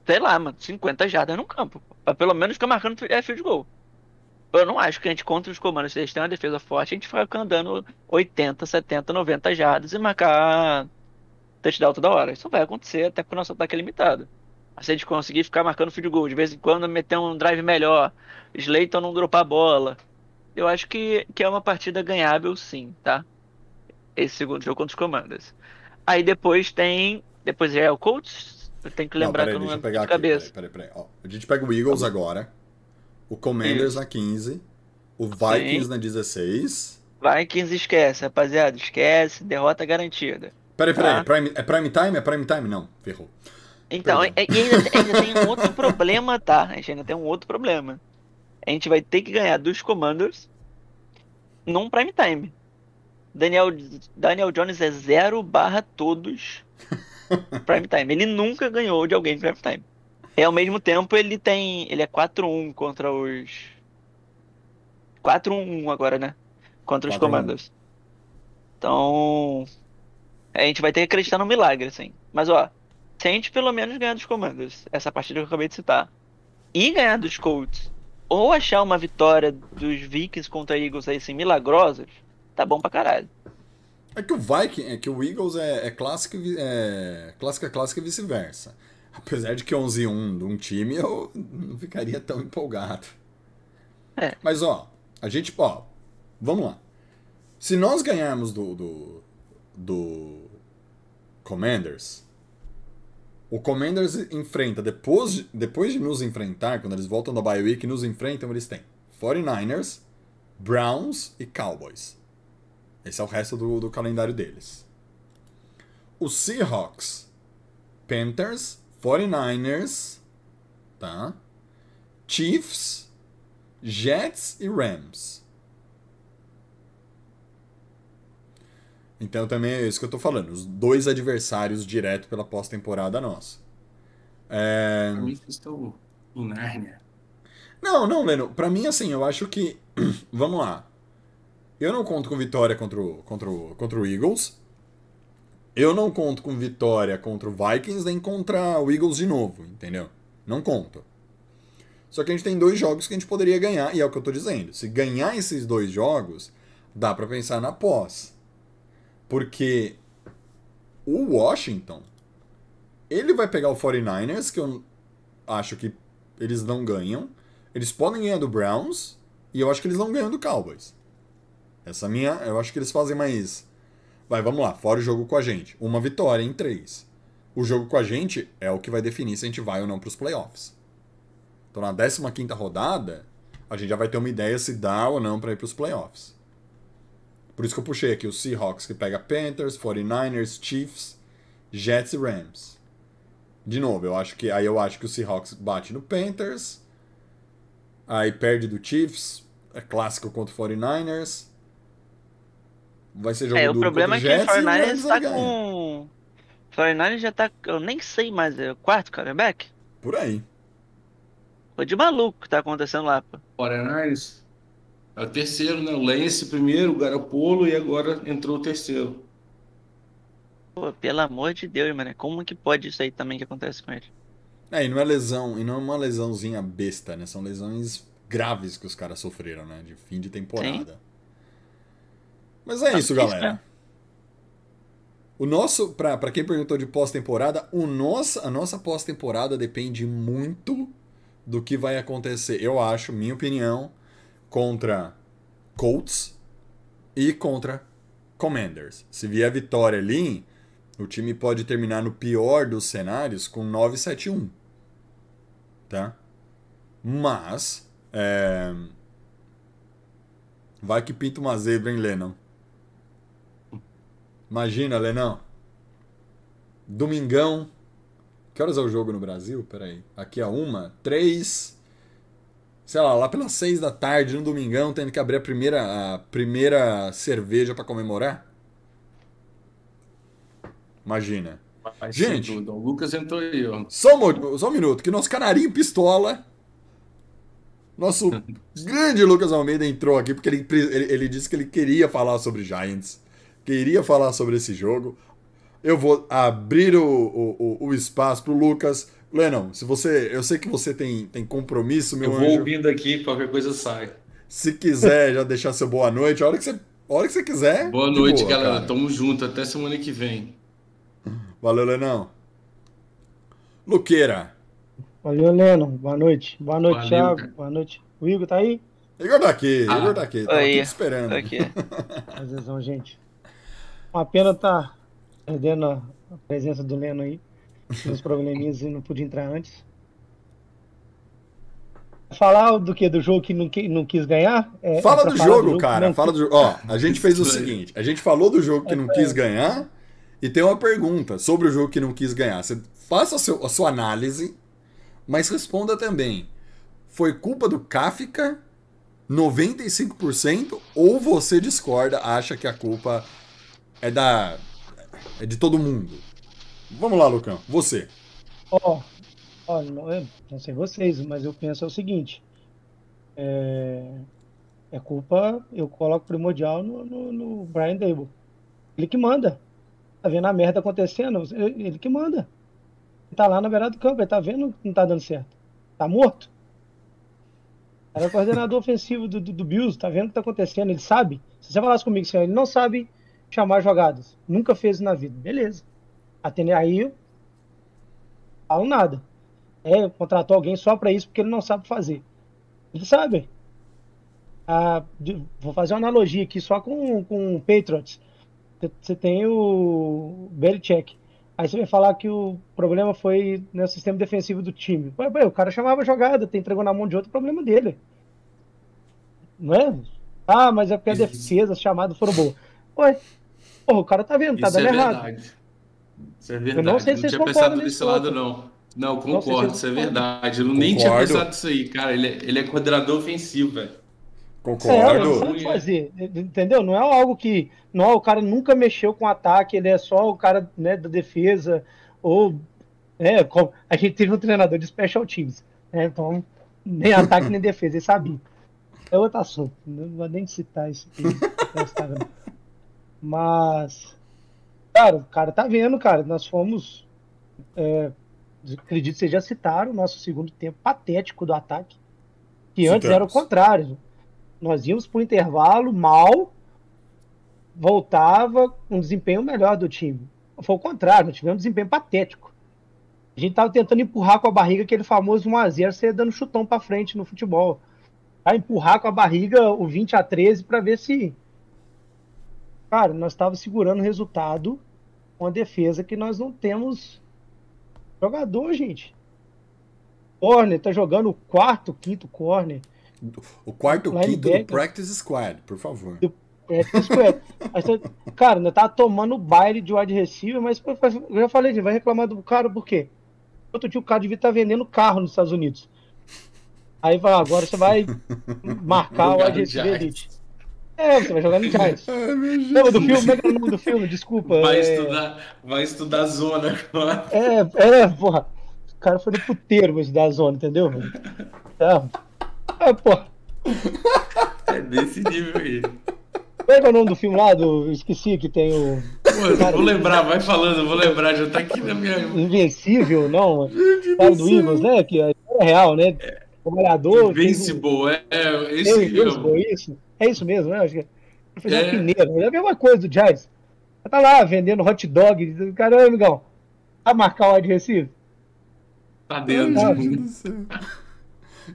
sei lá, mano, 50 jardas no campo. Pra pelo menos ficar marcando é, field goal. Eu não acho que a gente contra os comandos, se eles têm uma defesa forte, a gente fica andando 80, 70, 90 jardas e marcar touchdown toda hora. Isso vai acontecer até porque o nosso ataque é limitado. Se a gente conseguir ficar marcando field goal, de vez em quando meter um drive melhor, Slayton não dropar a bola, eu acho que, que é uma partida ganhável sim, tá? Esse segundo jogo contra os comandos. Aí depois tem. Depois é o Colts. Eu tenho que lembrar não, que eu peraí, não deixa eu lembro pegar de aqui. cabeça. Peraí, peraí, peraí. Ó, a gente pega o Eagles agora. O Commanders Isso. na 15. O Vikings Sim. na 16. Vikings esquece, rapaziada. Esquece. Derrota garantida. Peraí, peraí. Tá. É, prime, é prime time? É prime time? Não, ferrou. Então, e, Perdão. e ainda, ainda tem um outro <laughs> problema, tá? A gente ainda tem um outro problema. A gente vai ter que ganhar dos Commanders num prime time. Daniel, Daniel Jones é zero barra todos <laughs> prime time. Ele nunca ganhou de alguém em prime time. E ao mesmo tempo ele tem. Ele é 4-1 contra os. 4-1 agora, né? Contra os 4-1. Commanders. Então. A gente vai ter que acreditar no milagre, assim. Mas ó, se a gente pelo menos ganhar dos Commanders, essa partida que eu acabei de citar, e ganhar dos Colts, ou achar uma vitória dos Vikings contra Eagles aí, assim, milagrosas, tá bom pra caralho. É que o Viking, é que o Eagles é, é clássico, é clássica, clássica e vice-versa. Apesar de que 11-1 de um time, eu não ficaria tão empolgado. É. Mas, ó, a gente, ó, vamos lá. Se nós ganharmos do, do, do Commanders, o Commanders enfrenta, depois, de- depois de nos enfrentar, quando eles voltam da bye week e nos enfrentam, eles têm 49ers, Browns e Cowboys. Esse é o resto do, do calendário deles. Os Seahawks, Panthers, 49ers, tá? Chiefs, Jets e Rams. Então também é isso que eu tô falando. Os dois adversários direto pela pós-temporada nossa. É... Pra mim, estão em Nárnia. Não, não, Leno. Pra mim, assim, eu acho que. <clears throat> Vamos lá. Eu não conto com vitória contra o, contra o, contra o Eagles. Eu não conto com vitória contra o Vikings nem contra o Eagles de novo, entendeu? Não conto. Só que a gente tem dois jogos que a gente poderia ganhar, e é o que eu tô dizendo. Se ganhar esses dois jogos, dá pra pensar na pós. Porque o Washington, ele vai pegar o 49ers, que eu acho que eles não ganham. Eles podem ganhar do Browns, e eu acho que eles não ganham do Cowboys. Essa minha, eu acho que eles fazem mais. Vai, vamos lá, fora o jogo com a gente. Uma vitória em três. O jogo com a gente é o que vai definir se a gente vai ou não para os playoffs. Então na 15 rodada, a gente já vai ter uma ideia se dá ou não para ir para os playoffs. Por isso que eu puxei aqui o Seahawks que pega Panthers, 49ers, Chiefs, Jets e Rams. De novo, eu acho que aí eu acho que o Seahawks bate no Panthers, aí perde do Chiefs, é clássico contra o 49ers. Vai ser jogo É, o problema é que o o Jets e o 49ers Rams tá com. O 49ers já tá. Eu nem sei mais, é o quarto quarterback? Por aí. Foi de maluco que tá acontecendo lá, pô. 49ers. É o terceiro, né? O Lance primeiro, o Garopolo e agora entrou o terceiro. Pô, pelo amor de Deus, mano. Como que pode isso aí também que acontece com ele? É, e não é lesão, e não é uma lesãozinha besta, né? São lesões graves que os caras sofreram, né? De fim de temporada. Mas é Tá isso, difícil, galera. né? O nosso, pra, pra quem perguntou de pós-temporada, o nosso, a nossa pós-temporada depende muito do que vai acontecer, eu acho, minha opinião, contra Colts e contra Commanders. Se vier vitória ali, o time pode terminar no pior dos cenários com 9-7-1. Tá? Mas, é... vai que pinta uma zebra, hein, Lennon? Imagina, Lenão. Domingão. Que horas é o jogo no Brasil? Peraí. Aqui a uma, três. Sei lá, lá pelas seis da tarde, no domingão, tendo que abrir a primeira, a primeira cerveja pra comemorar. Imagina. Mas, Gente. dúvida, O Lucas entrou aí, ó. Só um, só um minuto, que nosso canarinho pistola Nosso <laughs> grande Lucas Almeida entrou aqui porque ele, ele, ele disse que ele queria falar sobre Giants, queria falar sobre esse jogo. Eu vou abrir o, o, o espaço pro Lucas. Lennon, se você, eu sei que você tem, tem compromisso, meu Eu vou anjo. ouvindo aqui, qualquer coisa sai. Se quiser já deixar seu boa noite, a hora que você, a hora que você quiser. Boa noite, boa, galera. cara. Tamo junto. Até semana que vem. Valeu, Lenão. Luqueira. Valeu, Leno. Boa noite. Boa noite, Valeu, Thiago. cara. Boa noite. O Igor tá aí? Igor tá aqui, Ah. Igor tá aqui. Tava Aí. aqui esperando. Tô aqui. <laughs> Prazerzão, gente. Uma pena tá perdendo a presença do Leno aí. Tinha uns probleminhas e não pude entrar antes. Falar do que? Do jogo que não, qui- não quis ganhar? É- é Fala pra do jogo, que cara. não Fala do jogo. Ó, a gente fez o seguinte: a gente falou do jogo que não quis ganhar e tem uma pergunta sobre o jogo que não quis ganhar. Você faça a, seu- a sua análise, mas responda também. Foi culpa do Kafka 95% ou você discorda, acha que a culpa é da é de todo mundo? Vamos lá, Lucão. Você. Ó, ó, não, é- não sei vocês, mas eu penso é o seguinte. É, é culpa, eu coloco primordial no, no, no Brian Dable. Ele que manda. Tá vendo a merda acontecendo? Ele que manda. Ele tá lá na beirada do campo, ele tá vendo que não tá dando certo. Tá morto. Era coordenador <laughs> ofensivo do, do, do Bills, tá vendo o que tá acontecendo, ele sabe. Se você falasse comigo, ó, ele não sabe chamar jogadas. Nunca fez na vida. Beleza. Atender aí, eu falo nada. É, contratou alguém só para isso porque ele não sabe fazer. Ele sabe. Ah, vou fazer uma analogia aqui só com, com o Patriots. Você- tem o Belichick. Aí você vai falar que o problema foi no sistema defensivo do time. Ué, ué, o cara chamava jogada, tem entregou na mão de outro, problema dele. Não é? Ah, mas é porque a defesa, as chamadas foram boas. Ué, porra, o cara tá vendo, tá Isso é dando errado. verdade. Isso é verdade. não sei se não vocês concordam pensado nesse desse lado, ponto. não. Não, Não sei se concordo, isso é verdade. Eu nem tinha Concordo. pensado nisso aí, cara. Ele é, ele é coordenador ofensivo, velho. É, Concordo. sabe fazer, entendeu? Não é algo que. Não, é o cara nunca mexeu com ataque, ele é só o cara né, da defesa, ou. É, como- a gente teve um treinador de special teams, né? Então, nem ataque nem <laughs> defesa, ele sabia. É outro assunto, não vou nem citar isso aqui. <laughs> Mas. Cara, o cara tá vendo, cara. Nós fomos. é, acredito que vocês já citaram o nosso segundo tempo patético do ataque. Que antes era o Citamos. contrário. Nós íamos pro intervalo mal, voltava com um desempenho melhor do time. Foi o contrário, nós tivemos um desempenho patético. A gente tava tentando empurrar com a barriga aquele famoso 1x0, você dando chutão pra frente no futebol. Tá? Empurrar com a barriga o 20 a 13 pra ver se. Cara, nós estávamos segurando o resultado com a defesa que nós não temos jogador, gente. Corner, tá jogando o quarto, quinto corner. O quarto ou quinto do. Practice Squad, por favor. Isso é. Aí você- cara, ainda tá tomando baile de wide receiver, mas eu já falei, vai reclamar do cara por quê? Outro dia o cara devia estar vendendo carro nos Estados Unidos. Aí vai, agora você vai <laughs> marcar o wide receiver elite. É, você vai jogar no Giants. <laughs> Ai. Lembra do filme? Como é que é o nome do filme? Desculpa. Vai é... estudar, vai estudar zona agora. É, é, porra. O cara foi no puteiro pra estudar a zona, entendeu? velho? É, é porra. É desse nível aí. Como é que é o nome do filme lá? Do... Esqueci que tem o. Pô, eu vou lembrar, vai falando, eu vou lembrar, já tá aqui na minha. Invencível, não? Cara do Eagles, né? Que é real, né? Trabalhador. fez um- Invincible, é, é É esse Invincible, mesmo. isso? É isso mesmo, né? Acho que é fazer É. uma peneira. É a mesma coisa do Giants. Tá lá vendendo hot dog. Caramba, amigão. Vai marcar o wide receiver? Tá Ai, dentro. Jesus do céu.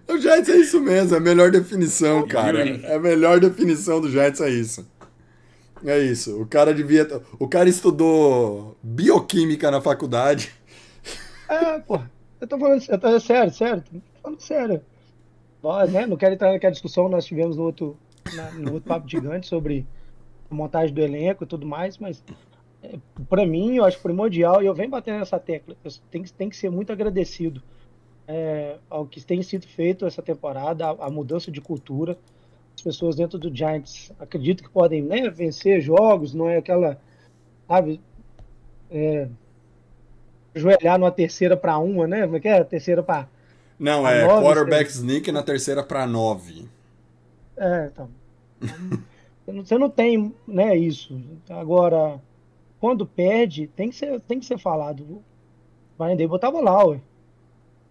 O Giants é isso mesmo, é a melhor definição, cara. É a melhor definição do Giants é isso. É isso. O cara devia. O cara estudou bioquímica na faculdade. É, pô. Eu tô falando eu tô, sério, sério. Tô falando sério. Nós, né, não quero entrar naquela discussão que nós tivemos no outro, na- no outro Papo Gigante sobre montagem do elenco e tudo mais, mas é, para mim, eu acho primordial, e eu venho batendo nessa tecla, eu tenho, que- tenho que ser muito agradecido é, ao que tem sido feito essa temporada, a, a mudança de cultura. As pessoas dentro do Giants acredito que podem né, vencer jogos, não é aquela, sabe, é, ajoelhar numa terceira para uma, né? Como é que é? Terceira para Não, é nove, quarterback sneak na terceira pra nove. É, então. Você não- tem, né, isso. Agora, quando perde, tem que ser, tem que ser falado. O Brian Dable tava lá, ué.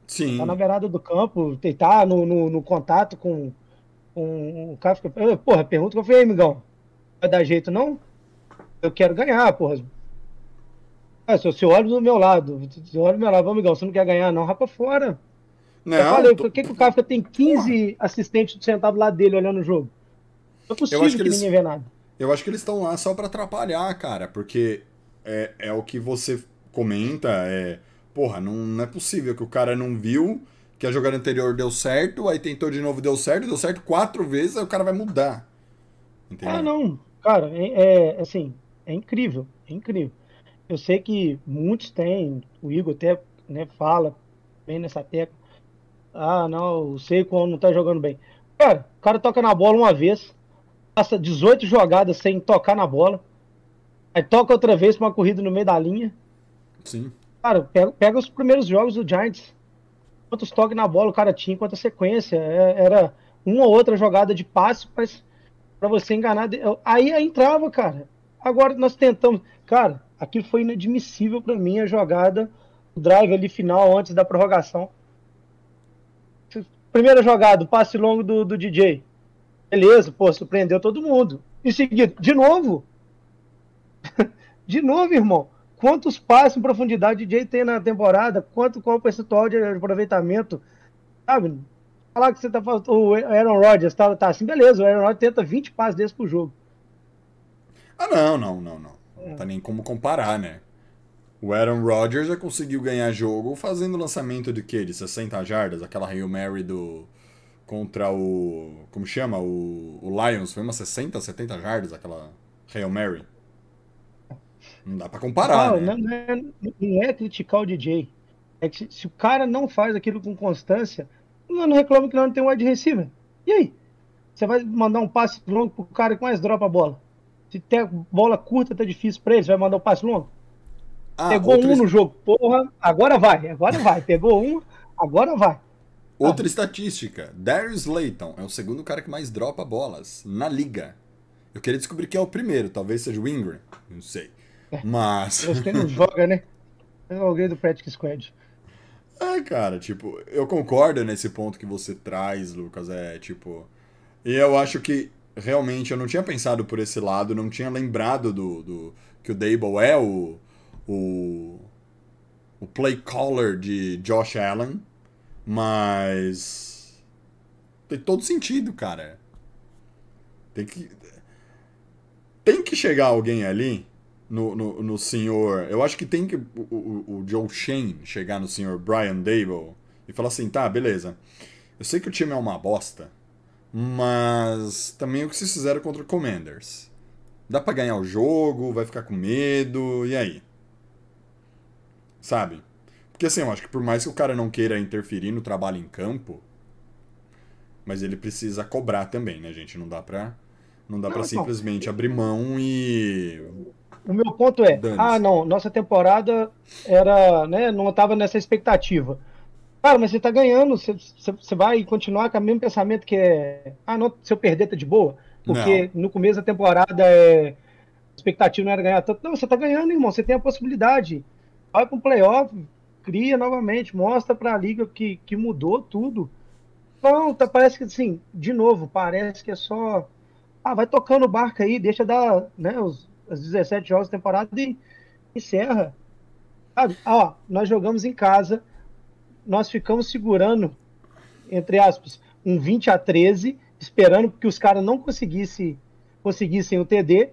Sim. Tá na beirada do campo, tá no, no, no contato com, com o cara. Fica, "Eh, porra, pergunta que eu falei, amigão. Vai dar jeito, não? Eu quero ganhar, porra. Ah, se você olha do meu lado, se olha do meu lado, "Ô, amigão, você não quer ganhar, não, rapa fora. Não, eu falei, tô- por que, que o Kafka tem 15 assistentes sentados lá dele olhando o jogo? Não é possível que, que eles- ninguém vê nada. Eu acho que eles estão lá só pra atrapalhar, cara, porque é, é o que você comenta, é. Porra, não, não é possível que o cara não viu que a jogada anterior deu certo, aí tentou de novo, deu certo, deu certo quatro vezes, aí o cara vai mudar. Entendeu? Ah, não, cara, é, é, assim, é incrível, é incrível. Eu sei que muitos têm, o Igor até né, fala bem nessa tecla. Ah, não, o Saquon não tá jogando bem. Cara, o cara toca na bola uma vez, passa 18 jogadas sem tocar na bola, aí toca outra vez pra uma corrida no meio da linha. Sim. Cara, pega, pega os primeiros jogos do Giants. Quantos toques na bola o cara tinha, quanta sequência. É- Era uma ou outra jogada de passe mas pra você enganar. de- Aí entrava, cara. Agora nós tentamos. Cara, aquilo foi inadmissível pra mim a jogada, o drive ali final antes da prorrogação. Primeira jogada, o passe longo do, do DJ. Beleza, pô, surpreendeu todo mundo. Em seguida, de novo. <laughs> de novo, irmão. Quantos passes em profundidade o DJ tem na temporada? Quanto, qual o percentual de aproveitamento? Sabe? Falar que você tá falando. O Aaron Rodgers tá, tá assim, beleza. O Aaron Rodgers tenta 20 passes desses por jogo. Ah, não, não, não, não. Não tá nem como comparar, né? O Aaron Rodgers já conseguiu ganhar jogo fazendo lançamento de quê? De 60 jardas, aquela Hail Mary do. contra o. Como chama? O, o Lions. Foi umas 60, 70 jardas aquela Hail Mary. Não dá pra comparar, Não, né? não, é, não é criticar o DJ. É que se, se o cara não faz aquilo com constância, não reclamo que não tem um wide receiver. E aí? Você vai mandar um passe longo pro cara que mais dropa a bola. Se tem bola curta, tá difícil pra ele, você vai mandar um passe longo? Ah, Pegou outra, um no jogo, porra, agora vai, agora vai. Pegou um, agora vai. outra estatística. Darius Layton é o segundo cara que mais dropa bolas na liga. Eu queria descobrir quem é o primeiro. Talvez seja o Ingram. Não sei. Mas. Deus quem não joga, né? É alguém do Practice Squad. É, cara, tipo, eu concordo nesse ponto que você traz, Lucas. É, tipo. E eu acho que realmente eu não tinha pensado por esse lado, não tinha lembrado do, do que o Dable é o, o. o play caller de Josh Allen, mas. tem todo sentido, cara. Tem que. Tem que chegar alguém ali no, no, no senhor. Eu acho que tem que o, o, Joe Shane chegar no senhor Brian Dable e falar assim: tá, beleza. Eu sei que o time é uma bosta, mas também o que vocês fizeram contra o Commanders. Dá pra ganhar o jogo, vai ficar com medo, e aí? Sabe? Porque assim, eu acho que por mais que o cara não queira interferir no trabalho em campo, mas ele precisa cobrar também, né, gente? Não dá pra, não dá Não, pra não. simplesmente abrir mão e O meu ponto é, ah, não, nossa temporada era, né, não estava nessa expectativa. Cara, mas você tá ganhando, você, você- vai continuar com o mesmo pensamento que é, ah, não, se eu perder tá de boa, porque no começo da temporada é, a expectativa não era ganhar tanto. Não, você tá ganhando, irmão, você tem a possibilidade. Vai para um playoff, cria novamente, mostra para a liga que, que mudou tudo. Não, tá, parece que assim, de novo, parece que é só, ah, vai tocando o barco aí, deixa dar, né, os, os 17 jogos da temporada e encerra. Ah, ó, nós jogamos em casa, nós ficamos segurando, entre aspas, um 20 a 13, esperando que os caras não conseguissem, conseguissem o TD.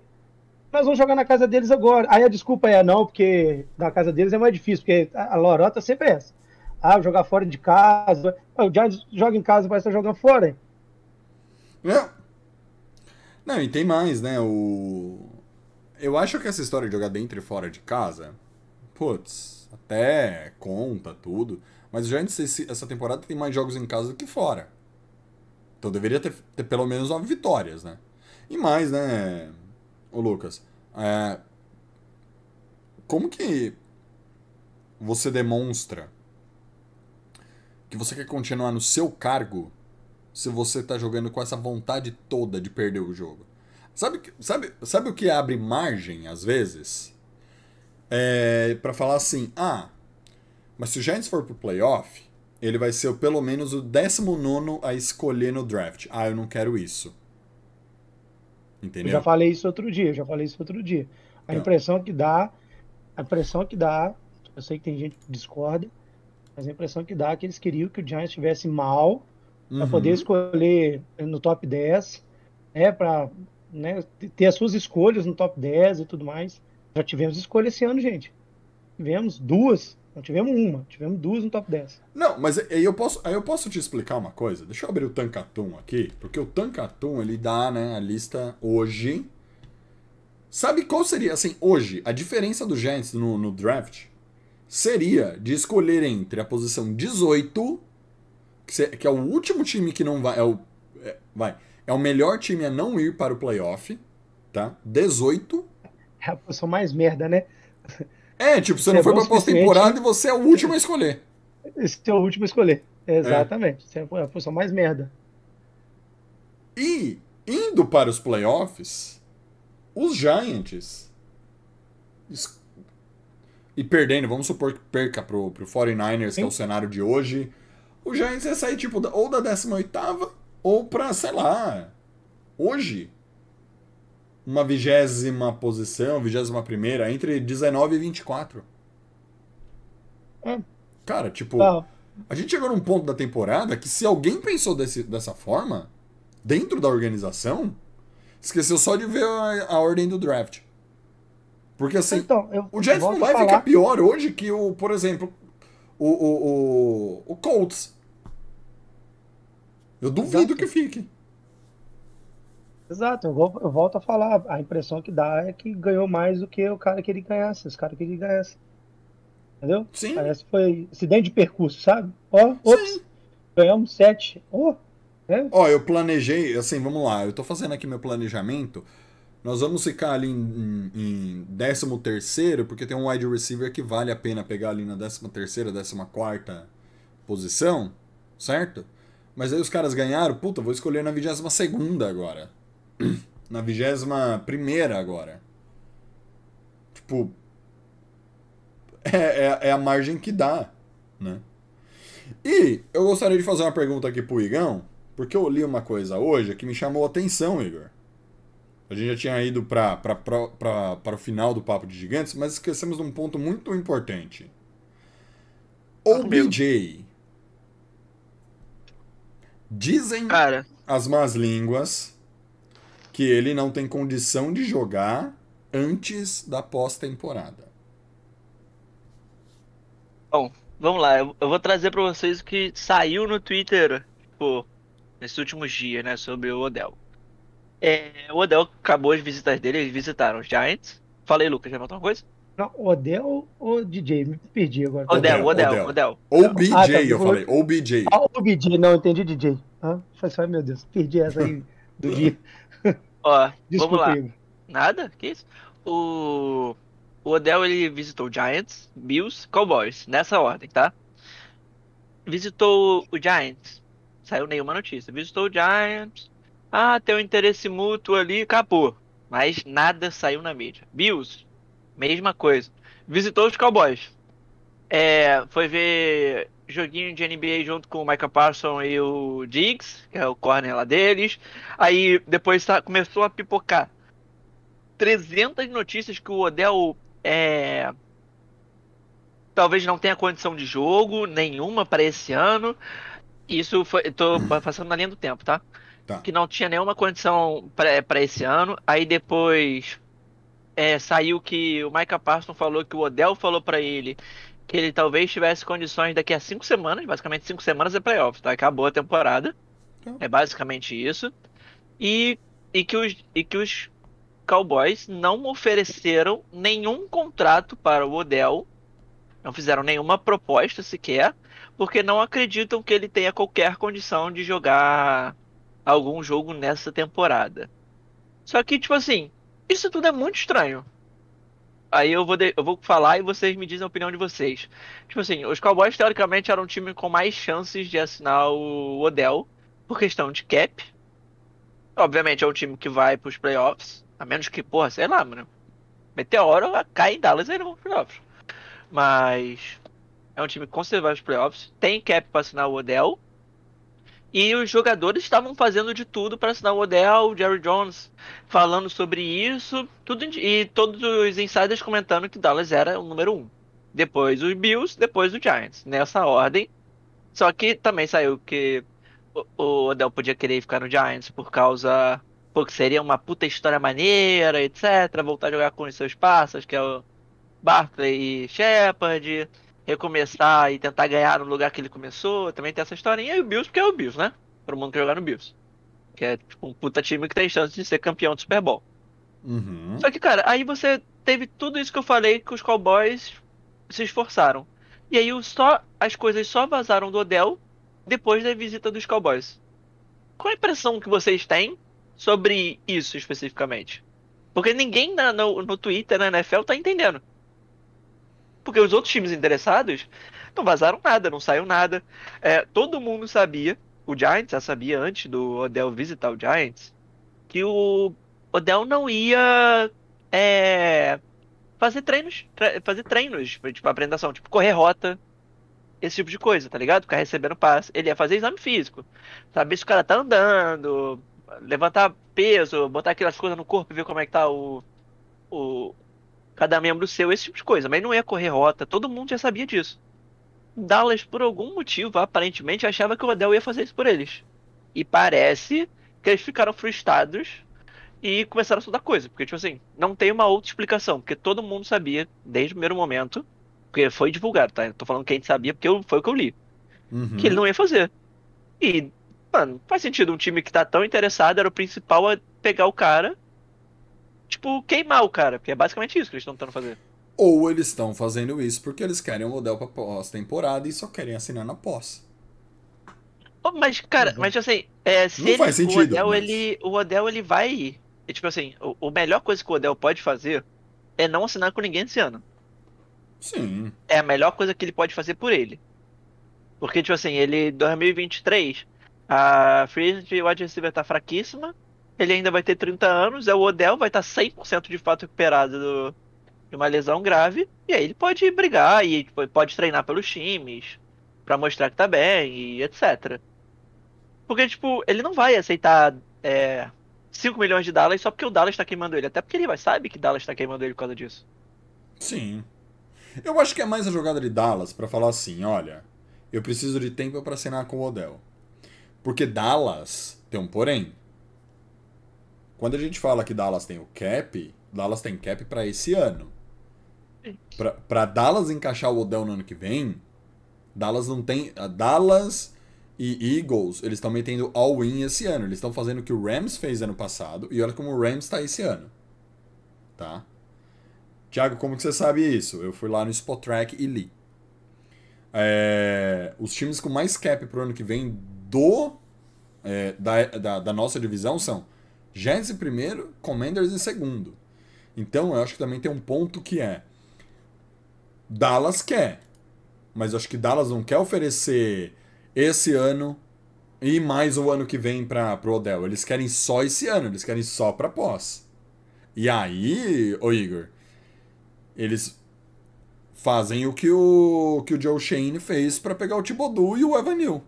Nós vamos jogar na casa deles agora. Aí a desculpa é não, porque na casa deles é mais difícil, porque a lorota sempre é essa. Ah, jogar fora de casa. O Giants joga em casa, parece estar jogando fora. hein? Não. Não, e tem mais, né? O. Eu acho que essa história de jogar dentro e fora de casa, putz, até conta tudo. Mas o Giants essa temporada tem mais jogos em casa do que fora. Então deveria ter, ter pelo menos nove vitórias, né? E mais, né, ô Lucas? É, Como que você demonstra que você quer continuar no seu cargo se você tá jogando com essa vontade toda de perder o jogo. Sabe, sabe, sabe o que abre margem, às vezes? É, para falar assim, ah, mas se o Giants for pro playoff, ele vai ser pelo menos o 19 a escolher no draft. Ah, eu não quero isso. Eu Entendeu? já falei isso outro dia, eu já falei isso outro dia. A Tá. impressão que dá, a impressão que dá, eu sei que tem gente que discorda, mas a impressão que dá é que eles queriam que o Giants estivesse mal para Uhum. poder escolher no top 10, né, para né, ter as suas escolhas no top 10 e tudo mais. Já tivemos escolha esse ano, gente. Tivemos duas, não tivemos uma, tivemos duas no top 10. Não, mas aí eu posso, aí eu posso te explicar uma coisa. Deixa eu abrir o Tankatum aqui, porque o Tankatum ele dá, né, a lista hoje. Sabe qual seria, assim, hoje, a diferença do Giants no, no draft seria de escolher entre a posição 18, que, é o último time que não vai, é o, é, vai, é o melhor time a não ir para o playoff, tá? 18 É a posição mais merda, né? É, tipo, você Você não é foi pra pós-temporada e você é o último a escolher. Esse é o último a escolher. Exatamente. Essa é a posição mais merda. E indo para os playoffs, os Giants e perdendo, vamos supor que perca pro, pro 49ers, que é o Sim. cenário de hoje, o Giants ia sair tipo ou da 18ª ou pra, sei lá, hoje uma vigésima posição, vigésima primeira, entre 19 e 24. É. Cara, tipo, Tá. a gente chegou num ponto da temporada que se alguém pensou desse, dessa forma, dentro da organização, esqueceu só de ver a, a ordem do draft. Porque assim, Então, eu o Giants volto não vai ficar pior hoje que o, por exemplo, o, o, o, o Colts. Eu duvido Exato. que fique. Exato, eu, vol- eu volto a falar. A impressão que dá é que ganhou mais do que o cara que ele ganhasse, os caras que ele ganhasse. Entendeu? Sim. Parece que foi acidente de percurso, sabe? Ó, ops, ganhamos sete. Ó, né? Ó, eu planejei, assim, vamos lá, eu tô fazendo aqui meu planejamento. Nós vamos ficar ali em, em, em 13 terceiro, porque tem um wide receiver que vale a pena pegar ali na 13 terceira, 14 quarta posição, certo? Mas aí os caras ganharam, puta, vou escolher na 22 segunda agora. Na 21 primeira agora. Tipo, é, é, é a margem que dá, né? E eu gostaria de fazer uma pergunta aqui pro Igão, porque eu li uma coisa hoje que me chamou a atenção, Igor. A gente já tinha ido para o final do Papo de Gigantes, mas esquecemos de um ponto muito importante. OBJ. Dizem Cara, as más línguas que ele não tem condição de jogar antes da pós-temporada. bom, vamos lá. Eu, eu vou trazer pra vocês o que saiu no Twitter, tipo, nesses últimos dias, né, sobre o Odell. É, o Odell acabou as visitas dele, eles visitaram os Giants. Falei, Lucas, já faltou uma coisa? Não, Odell ou DJ? Me perdi agora. Odell, Odell, Odell, Odell. Odell. OBJ, Ah, tá, eu falei. OBJ. Ah, o DJ, não, entendi DJ. Ah, assim, ai, meu Deus, perdi essa aí do <laughs> dia. Ó, vamos Desculpa, lá. Igor. Nada? Que isso? O, o Odell ele visitou Giants, Bills, Cowboys, nessa ordem, tá? Visitou o Giants, saiu nenhuma notícia. Visitou o Giants, ah, tem um interesse mútuo ali, acabou. Mas nada saiu na mídia. Bills, mesma coisa. Visitou os Cowboys. É, foi ver joguinho de NBA junto com o Micah Parsons e o Diggs, que é o corner lá deles. Aí depois tá- começou a pipocar 300 notícias que o Odell é, talvez não tenha condição de jogo nenhuma para esse ano. Isso foi, tô passando na linha do tempo, tá? Tá. Que não tinha nenhuma condição para esse ano. Aí depois é, saiu que o Micah Parsons falou que o Odell falou para ele que ele talvez tivesse condições daqui a cinco semanas, basicamente cinco semanas é playoffs, tá? Acabou a temporada. É basicamente isso. E, e, que os, e que os Cowboys não ofereceram nenhum contrato para o Odell, não fizeram nenhuma proposta sequer, porque não acreditam que ele tenha qualquer condição de jogar algum jogo nessa temporada. Só que, tipo assim, isso tudo é muito estranho. Aí eu vou, de- eu vou falar e vocês me dizem a opinião de vocês. Tipo assim, os Cowboys teoricamente eram um time com mais chances de assinar o Odell por questão de cap. Obviamente é um time que vai pros playoffs, a menos que, porra, sei lá, mano. Meteoro cai em Dallas e eles vão playoffs. Mas é um time que vai pros playoffs, tem cap pra assinar o Odell. E os jogadores estavam fazendo de tudo para assinar o Odell, o Jerry Jones falando sobre isso, tudo e todos os insiders comentando que Dallas era o número um. Depois os Bills, depois os Giants, nessa ordem. Só que também saiu que o, Odell podia querer ficar no Giants por causa. Porque seria uma puta história maneira, etc. Voltar a jogar com os seus passas, que é o Barkley e Shepard. Recomeçar e tentar ganhar no lugar que ele começou. Também tem essa historinha. E o Bills, porque é o Bills, né? Todo mundo quer jogar no Bills. Que é tipo um puta time que tem chance de ser campeão do Super Bowl. Uhum. Só que, cara, aí você teve tudo isso que eu falei que os Cowboys se esforçaram. E aí só as coisas só vazaram do Odell depois da visita dos Cowboys. Qual a impressão que vocês têm sobre isso especificamente? Porque ninguém na- no, no Twitter, na NFL, tá entendendo. Porque os outros times interessados não vazaram nada, não saiu nada. É, todo mundo sabia, o Giants já sabia antes do Odell visitar o Giants, que o Odell não ia é, fazer treinos, tre- fazer treinos, tipo apresentação, tipo correr rota, esse tipo de coisa, tá ligado? Ficar recebendo passe. Ele ia fazer exame físico, saber se o cara tá andando, levantar peso, botar aquelas coisas no corpo e ver como é que tá o, o cada membro seu, esse tipo de coisa. Mas não ia correr rota, todo mundo já sabia disso. Dallas, por algum motivo, aparentemente achava que o Odell ia fazer isso por eles. E parece que eles ficaram frustrados e começaram a estudar coisa. Porque, tipo assim, não tem uma outra explicação. Porque todo mundo sabia, desde o primeiro momento, porque foi divulgado, tá? Eu tô falando que a gente sabia porque eu- foi o que eu li. Uhum. Que ele não ia fazer. E, mano, faz sentido um time que tá tão interessado, era o principal a pegar o cara. Tipo, queimar o cara. Porque é basicamente isso que eles estão tentando fazer. Ou eles estão fazendo isso porque eles querem o Odell pra pós-temporada e só querem assinar na pós. Pô, Mas, cara, mas assim, é, se Não ele, faz sentido, o Odell, mas- ele, o Odell, ele vai. e, tipo assim, o, o melhor coisa que o Odell pode fazer é não assinar com ninguém esse ano. Sim. É a melhor coisa que ele pode fazer por ele. Porque, tipo assim, ele, 2023, a Free Agent wide receiver tá fraquíssima, ele ainda vai ter 30 anos, é o Odell vai estar 100% de fato recuperado do- de uma lesão grave, e aí ele pode brigar e tipo, pode treinar pelos times, pra mostrar que tá bem e etc. Porque, tipo, ele não vai aceitar é, 5 milhões de dólares só porque o Dallas tá queimando ele. Até porque ele vai, sabe que Dallas tá queimando ele por causa disso. Sim. Eu acho que é mais a jogada de Dallas pra falar assim, olha, eu preciso de tempo pra assinar com o Odell. Porque Dallas tem um porém. Quando a gente fala que Dallas tem o cap, Dallas tem cap pra esse ano. Pra, pra Dallas encaixar o Odell no ano que vem, Dallas não tem. a Dallas e Eagles, eles estão metendo all-in esse ano. Eles estão fazendo o que o Rams fez ano passado. E olha como o Rams tá esse ano. Tá? Tiago, como que você sabe isso? Eu fui lá no Spotrack e li. É, os times com mais cap pro ano que vem do é, da, da, da nossa divisão são Jets em primeiro, Commanders em segundo. Então eu acho que também tem um ponto que é Dallas quer, mas eu acho que Dallas não quer oferecer esse ano e mais o ano que vem para pro Odell. Eles querem só esse ano, eles querem só para pós. E aí, ô Igor, eles fazem o que o, que o Joe Shane fez para pegar o Thibodeau e o Evanil.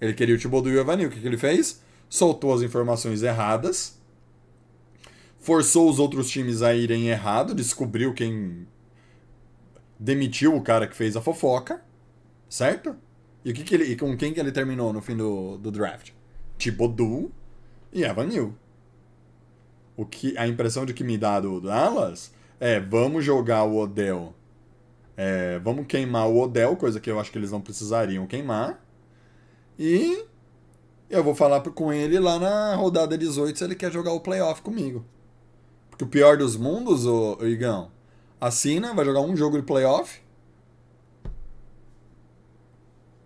Ele queria o Thibodeau e o Evanil. O que, que ele fez? Soltou as informações erradas, forçou os outros times a irem errado, descobriu quem demitiu o cara que fez a fofoca, certo? E, o que que ele, com quem que ele terminou no fim do, do draft? Thibodeau e Evanil. O que, a impressão de que me dá do Dallas é, vamos jogar o Odell. É, vamos queimar o Odell, coisa que eu acho que eles não precisariam queimar. E eu vou falar com ele lá na rodada 18 se ele quer jogar o playoff comigo. Porque o pior dos mundos, ô Igão, assina, vai jogar um jogo de playoff.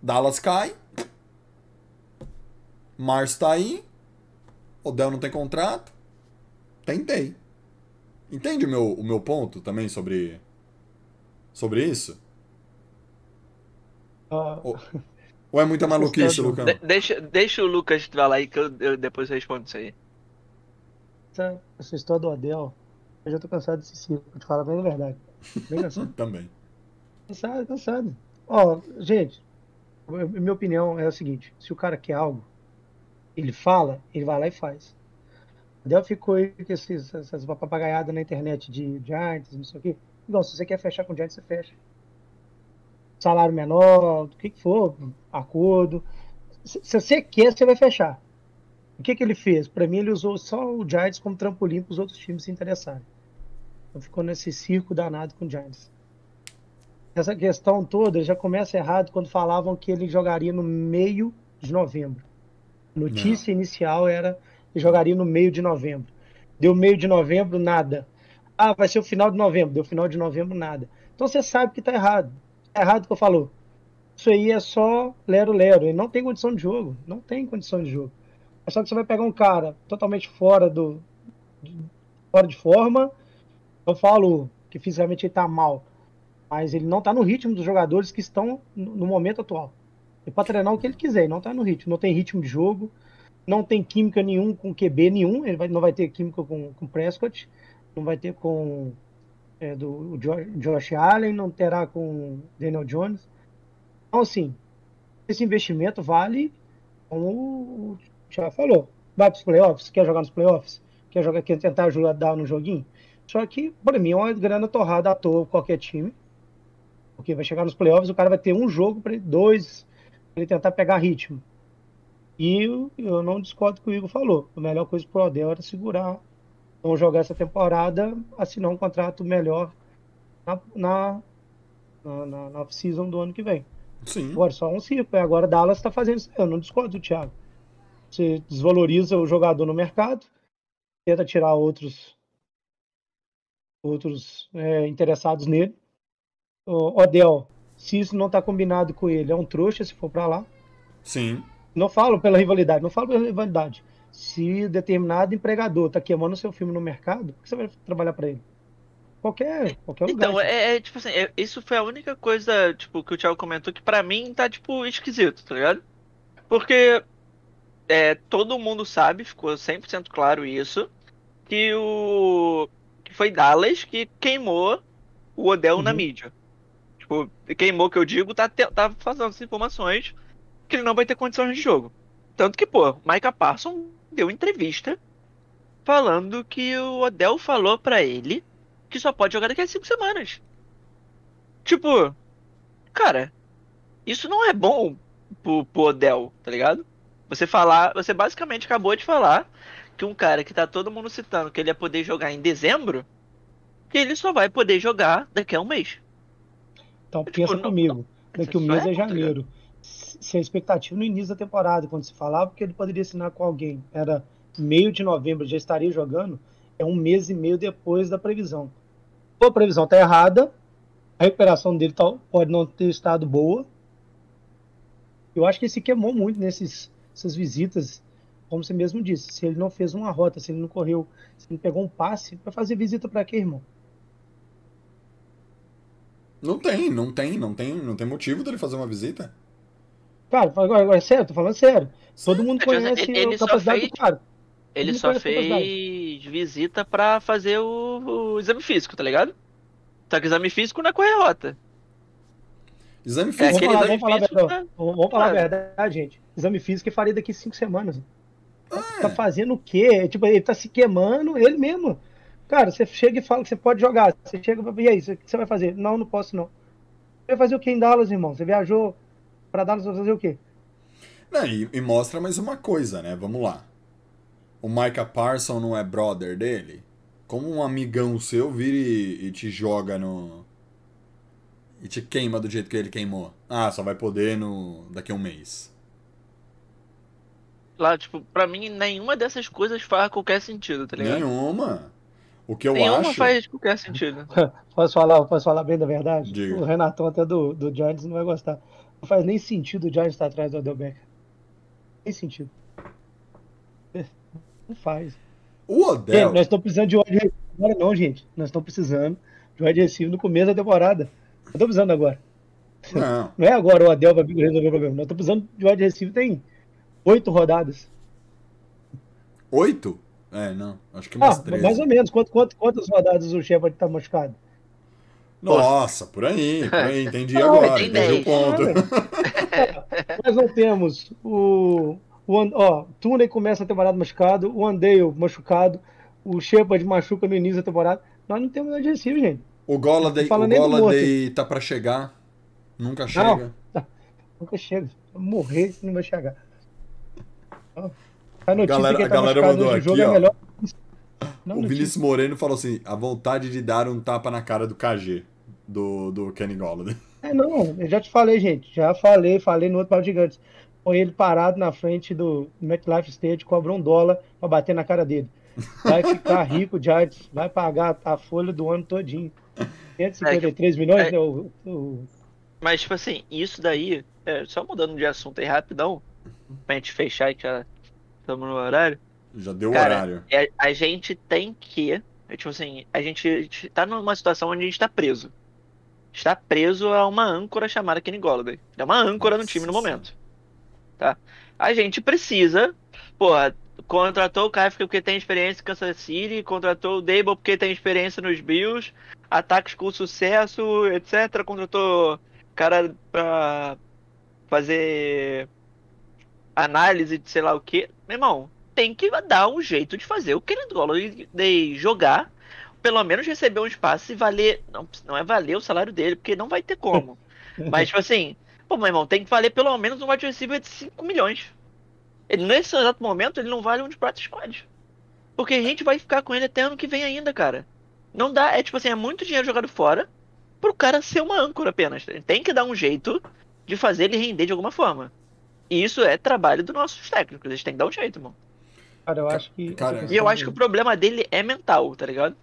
Dallas cai. Mars tá aí. Odell não tem contrato. Tentei. Entende o meu, o meu ponto também sobre, sobre isso? Ó, Ou, ou é muita maluquice. Lucão? De- deixa, deixa o Lucas falar aí que eu, eu depois respondo isso aí. Essa, essa história do Odell, eu já tô cansado desse pra te falar bem a verdade. Bem cansado. <laughs> Também. Cansado, cansado. Ó, gente, minha opinião é a seguinte: se o cara quer algo, ele fala, ele vai lá e faz. O Del ficou aí com esses, essas papagaiadas na internet de Giants, não sei o quê. Igual, se você quer fechar com Giants, você fecha. Salário menor, o que que for, acordo. Se, se você quer, você vai fechar. O que que ele fez? Pra mim, ele usou só o Giants como trampolim para os outros times se interessarem. Então ficou nesse circo danado com o Giants essa questão toda já começa errado quando falavam que ele jogaria no meio de novembro. A notícia inicial era que jogaria no meio de novembro. Deu meio de novembro, nada. Ah, vai ser o final de novembro. Deu final de novembro, nada. Então você sabe que tá errado. Tá errado o que eu falou. Isso aí é só lero-lero. Ele não tem condição de jogo. Não tem condição de jogo. É só que você vai pegar um cara totalmente fora do. de- fora de forma. Eu falo que fisicamente ele tá mal mas ele não está no ritmo dos jogadores que estão no momento atual. Ele pode treinar o que ele quiser, não está no ritmo, não tem ritmo de jogo, não tem química nenhum com QB nenhum, ele vai- não vai ter química com, com Prescott, não vai ter com é, do, Josh Allen, não terá com Daniel Jones. Então, assim, esse investimento vale, como o Thiago falou, vai para os playoffs, quer jogar nos playoffs, quer, jogar, quer tentar ajudar no joguinho. Só que, para mim, é uma grana torrada à toa qualquer time. Porque vai chegar nos playoffs, o cara vai ter um jogo, para dois, para ele tentar pegar ritmo. E eu, eu não discordo com o que o Igor falou. A melhor coisa pro Odell era segurar, não jogar essa temporada, assinar um contrato melhor na, na, na, na, off-season do ano que vem. Sim. Agora, só um circo. E agora Dallas está fazendo isso. Eu não discordo do Thiago. Você desvaloriza o jogador no mercado, tenta tirar outros outros é, interessados nele. O Odell, se isso não está combinado com ele, é um trouxa se for para lá. Sim. Não falo pela rivalidade, não falo pela rivalidade. Se determinado empregador está queimando seu filme no mercado, por que você vai trabalhar para ele? Qualquer, qualquer lugar. Então, é, é, tipo assim, é- isso foi a única coisa, tipo, que o Thiago comentou que pra mim tá, tipo, esquisito, tá ligado? Porque é, todo mundo sabe, ficou 100% claro isso, que o que foi Dallas que queimou o Odell na Uhum. mídia. Tipo, queimou que eu digo, tá, te- tá fazendo as informações que ele não vai ter condições de jogo. Tanto que, pô, Micah Parsons deu entrevista falando que o Odell falou pra ele que só pode jogar daqui a cinco semanas. Tipo, cara, isso não é bom pro, pro Odell, tá ligado? Você falar, você basicamente acabou de falar que um cara que tá todo mundo citando que ele ia poder jogar em dezembro, que ele só vai poder jogar daqui a um mês. Então Tipo, pensa não- comigo. Daqui um mês é é tá janeiro. Se a expectativa no início da temporada, quando se falava que ele poderia assinar com alguém, era meio de novembro, já estaria jogando, é um mês e meio depois da previsão. Ou a previsão está errada, a recuperação dele tá- pode não ter estado boa. Eu acho que ele se queimou muito nesses, nessas visitas, como você mesmo disse. Se ele não fez uma rota, se ele não correu, se ele não pegou um passe, vai fazer visita para quê, irmão? Não tem, não tem, não tem, não tem motivo dele fazer uma visita. Cara, agora, agora é sério, tô falando sério. Todo mundo É, conhece ele a só capacidade fez- do cara. Ele Ele só a fez visita pra fazer o, o exame físico, tá ligado? Só que exame físico não é correr rota. Exame É físico. falar- exame vamos falar verdade. né? Vamos vamos falar a Cara. verdade, gente. Exame físico ele faria daqui cinco semanas. É. Tá fazendo o quê? Tipo, ele tá se queimando, ele mesmo. Cara, você chega e fala que você pode jogar. Você chega e fala, e aí, o que você vai fazer? Não, não posso não. Você vai fazer o quê em Dallas, irmão? Você viajou pra Dallas, vai fazer o quê? Não, e, e mostra mais uma coisa, né? Vamos lá. O Micah Parson não é brother dele? Como um amigão seu vira e, e te joga no. E te queima do jeito que ele queimou. Ah, só vai poder no daqui a um mês. Lá, tipo, pra mim, nenhuma dessas coisas faz qualquer sentido, tá ligado? Nenhuma. O que eu Nenhuma acho. faz qualquer sentido. <laughs> Posso falar, posso falar bem da verdade? Diga. O Renatão até do, do Giants não vai gostar. Não faz nem sentido o Giants estar atrás do Odell Beckham. Nem sentido. <laughs> Não faz. O É, Odell. nós estamos precisando de wide agora não, gente. Nós estamos precisando de wide receiver no começo da temporada. Não estamos precisando agora. Não. <laughs> Não é agora o Adel vai resolver o problema. Nós estamos precisando de wide receiver tem oito rodadas. Oito? É, não. Acho que Ah, umas três. mais ou menos. Quanto, quanto, quantas rodadas o Shepard está machucado? Nossa, por aí, por aí. Entendi <laughs> Não, agora. Entendi o ponto. <laughs> Nós não temos o. o And- ó, Tooney começa a temporada machucado, o Andale machucado, o Shepard machuca no início da temporada. Nós não temos wide receiver, gente. O Golladay, Não o Golladay tá pra chegar. Nunca chega. Nunca chega. Morrer não vai chegar. Ó, A notícia Galera- que a ele tá galera mandou aqui, jogo é ó. melhor. Não, o notícia. Vinícius Moreno falou assim: a vontade de dar um tapa na cara do KG, do, do Kenny Golladay. É, não, eu já te falei, gente. Já falei, falei no outro Paulo Gigantes. Põe ele parado na frente do MetLife State, cobra um dólar pra bater na cara dele. Vai ficar rico, Giants. Vai pagar a folha do ano todinho. 153 milhões, é- né? O, o- Mas, tipo assim, isso daí, é, só mudando de assunto aí rapidão, pra gente fechar e que já estamos no horário. Já deu o horário. É, a gente tem que. é, Tipo assim, a gente, a gente tá numa situação onde a gente tá preso. Está preso a uma âncora chamada Kenny Golladay. É uma âncora no time no Nossa momento. Tá? A gente precisa. Porra, contratou o Kafka porque tem experiência em Kansas City, contratou o Dable porque tem experiência nos Bills, ataques com sucesso, etc. Contratou cara pra fazer análise de sei lá o que. Meu irmão, tem que dar um jeito de fazer o Kenny Golladay jogar, pelo menos receber um espaço e valer. Não, não é valer o salário dele, porque não vai ter como. <laughs> Mas, tipo assim, pô, meu irmão, tem que valer pelo menos um wide receiver de 5 milhões. Ele, nesse exato momento, ele não vale um de practice squad. Porque a gente vai ficar com ele até ano que vem ainda, cara. Não dá, é tipo assim, é muito dinheiro jogado fora pro cara ser uma âncora apenas. Tem que dar um jeito de fazer ele render de alguma forma. E isso é trabalho dos nossos técnicos, eles têm que dar um jeito, irmão. Cara, eu acho que. Cara, E eu acho que o problema dele é mental, tá ligado?